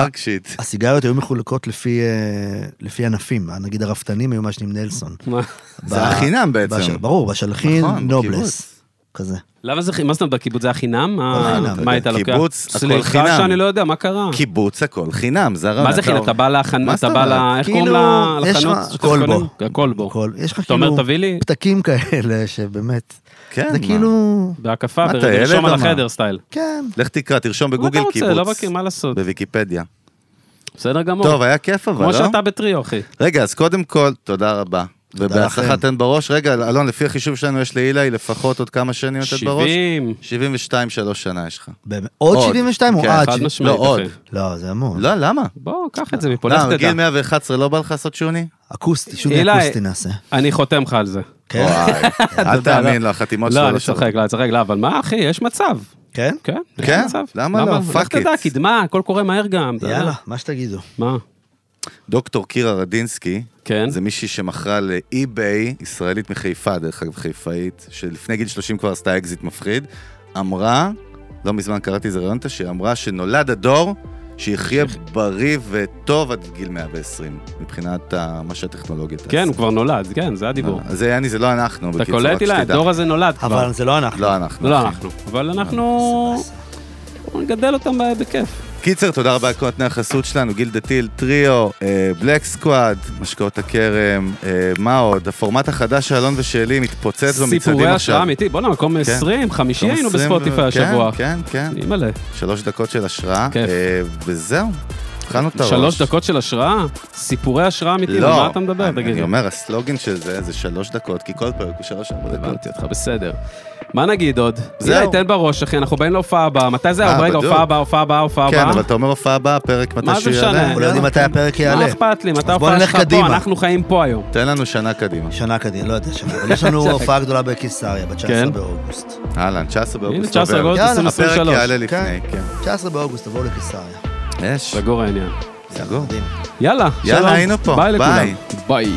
C: הסיגריות היו מחולקות לפי, ענפים, נגיד הרפתנים היו מעשנים נלסון.
B: זה
C: ב-
B: היה חינם בעצם.
C: ברור, בשלחין
B: נכון,
C: נובלס. כזה.
A: למה זה, מה זאת אומרת, בקיבוץ זה היה חינם? מה-
C: חינם.
A: מה היית לוקח?
B: קיבוץ, הכל
A: סליחה
B: חינם.
A: שאני לא יודע, מה קרה?
B: קיבוץ הכל חינם, זה הרעיון.
A: מה זה חינם? אתה בא לחנות, אתה בא? ל... איך קוראים
C: כאילו,
A: לחנות? שאתה
C: הכל
A: קונה?
C: בו.
A: הכל בו.
C: הכל, יש לך
A: אתה אומר,
C: כאילו
A: תביא לי?
C: פתקים כאלה שבאמת,
B: כן,
C: זה? כאילו,
A: בהקפה, לרשום על? החדר סטייל.
C: כן.
B: לך תקרא, תרשום
A: מה אתה
B: בגוגל
A: רוצה?
B: קיבוץ.
A: לא מכיר, מה לעשות?
B: בוויקיפדיה.
A: בסדר גמור.
B: טוב, היה כיף אבל,
A: כמו
B: לא?
A: שאתה בטריו, אחי.
B: רגע, אז קודם כל, תודה רבה. ובהצלחה. תן בראש. רגע, אלון, לפי החישוב שלנו יש לאילי לפחות עוד כמה שנים לתת בראש?
A: 70.
B: 72, שלוש שנה יש לך.
C: עוד
B: עוד.
C: 72 או
B: כן,
C: עד?
A: חד משמעית,
B: לא, עוד.
C: לא, זה המון.
B: לא, למה?
A: בוא, קח את זה מפה, לך
B: למה,
A: תדע.
B: בגיל 111 לא בא לך לעשות שוני?
C: אקוסטי, שוני אקוסטי נעשה.
A: אני חותם לך על זה.
C: כן?
B: וואי, אל
A: יודע,
B: תאמין
A: לא.
B: לו, החתימות שלו
A: לא,
B: לא
A: אני צוחק, לא, אני צוחק, לא, אבל מה, אחי, יש מצב.
C: כן?
A: כן, יש
B: כן?
A: מצב.
B: למה לא?
A: לך
B: Fuck
A: תדע. קדמה, הכל קורה מהר גם.
C: יאללה, מה שתגידו.
A: מה?
B: דוקטור קירה רדינסקי,
A: כן.
B: זה מישהי שמכרה לאי-ביי, ישראלית מחיפה, דרך אגב חיפאית, שלפני גיל 30 כבר עשתה אקזיט מפחיד, אמרה, לא מזמן קראתי איזה רעיון, שהיא אמרה שנולד הדור שיחיה בריא וטוב עד גיל 120, מבחינת מה שהטכנולוגיה תעשה.
A: כן, הוא כבר נולד, כן, זה הדיבור.
B: אז זה יעני, זה לא אנחנו,
A: אתה קולט
B: שתדע.
A: הדור הזה נולד כבר.
C: אבל זה לא אנחנו.
B: לא אנחנו.
A: לא. אנחנו, אבל אנחנו... נגדל אותם בכיף.
B: קיצר, תודה רבה לכל נותני החסות שלנו, גילדה טיל, טריו, בלק סקוואד, משקאות הכרם, אה, מה עוד? הפורמט החדש של אלון ושלי מתפוצץ במצעדים עכשיו.
A: סיפורי השראה אמיתי, בוא'נה, מקום 20, 50 היינו בספוטיפיי
B: ו-
A: השבוע.
B: כן, כן, כן.
A: אימא'לה.
B: שלוש דקות של השראה.
A: כיף.
B: אה, וזהו, התחלנו את הראש.
A: שלוש דקות של השראה? סיפורי השראה אמיתיים, על
B: לא,
A: מה אתה מדבר?
B: אני-
A: תגיד
B: אני. אומר, הסלוגן של זה, זה שלוש דקות, כי כל פרק הוא שלוש ארבע דקות.
A: הבנתי אותך, בסדר. מה נגיד עוד?
B: זהו.
A: עילי, תן בראש, אחי, אנחנו באים להופעה הבאה. מתי זה?
B: אה,
A: רגע. הופעה הבאה, הופעה הבאה, הופעה הבאה.
B: כן, אבל אתה אומר הופעה הבאה, פרק מתי
A: מה זה
B: שהוא
A: משנה?
B: יעלה.
C: אנחנו לא יודעים מתי הפרק
A: מה
C: יעלה.
A: אכפת לי? מתי ההופעה שלך פה?
C: קדימה.
A: אנחנו חיים פה היום.
B: תן לנו שנה קדימה.
C: שנה קדימה, לא יודע שנה, אבל יש לנו הופעה גדולה בקיסריה, ב-19
A: כן.
C: באוגוסט.
B: אהלן, 19
A: הנה,
B: באוגוסט.
A: 19
B: עובר.
A: באוגוסט
C: יאללה,
A: 2023.
B: הפרק יעלה לפני, כן.
C: 19 באוגוסט, תבואו לקיסריה.
B: יש.
A: סגור העניין.
B: סגור.
A: יאללה,
B: יאללה,
A: שלום.
B: היינו פה.
A: ביי לכולם.
B: ביי.
A: ביי.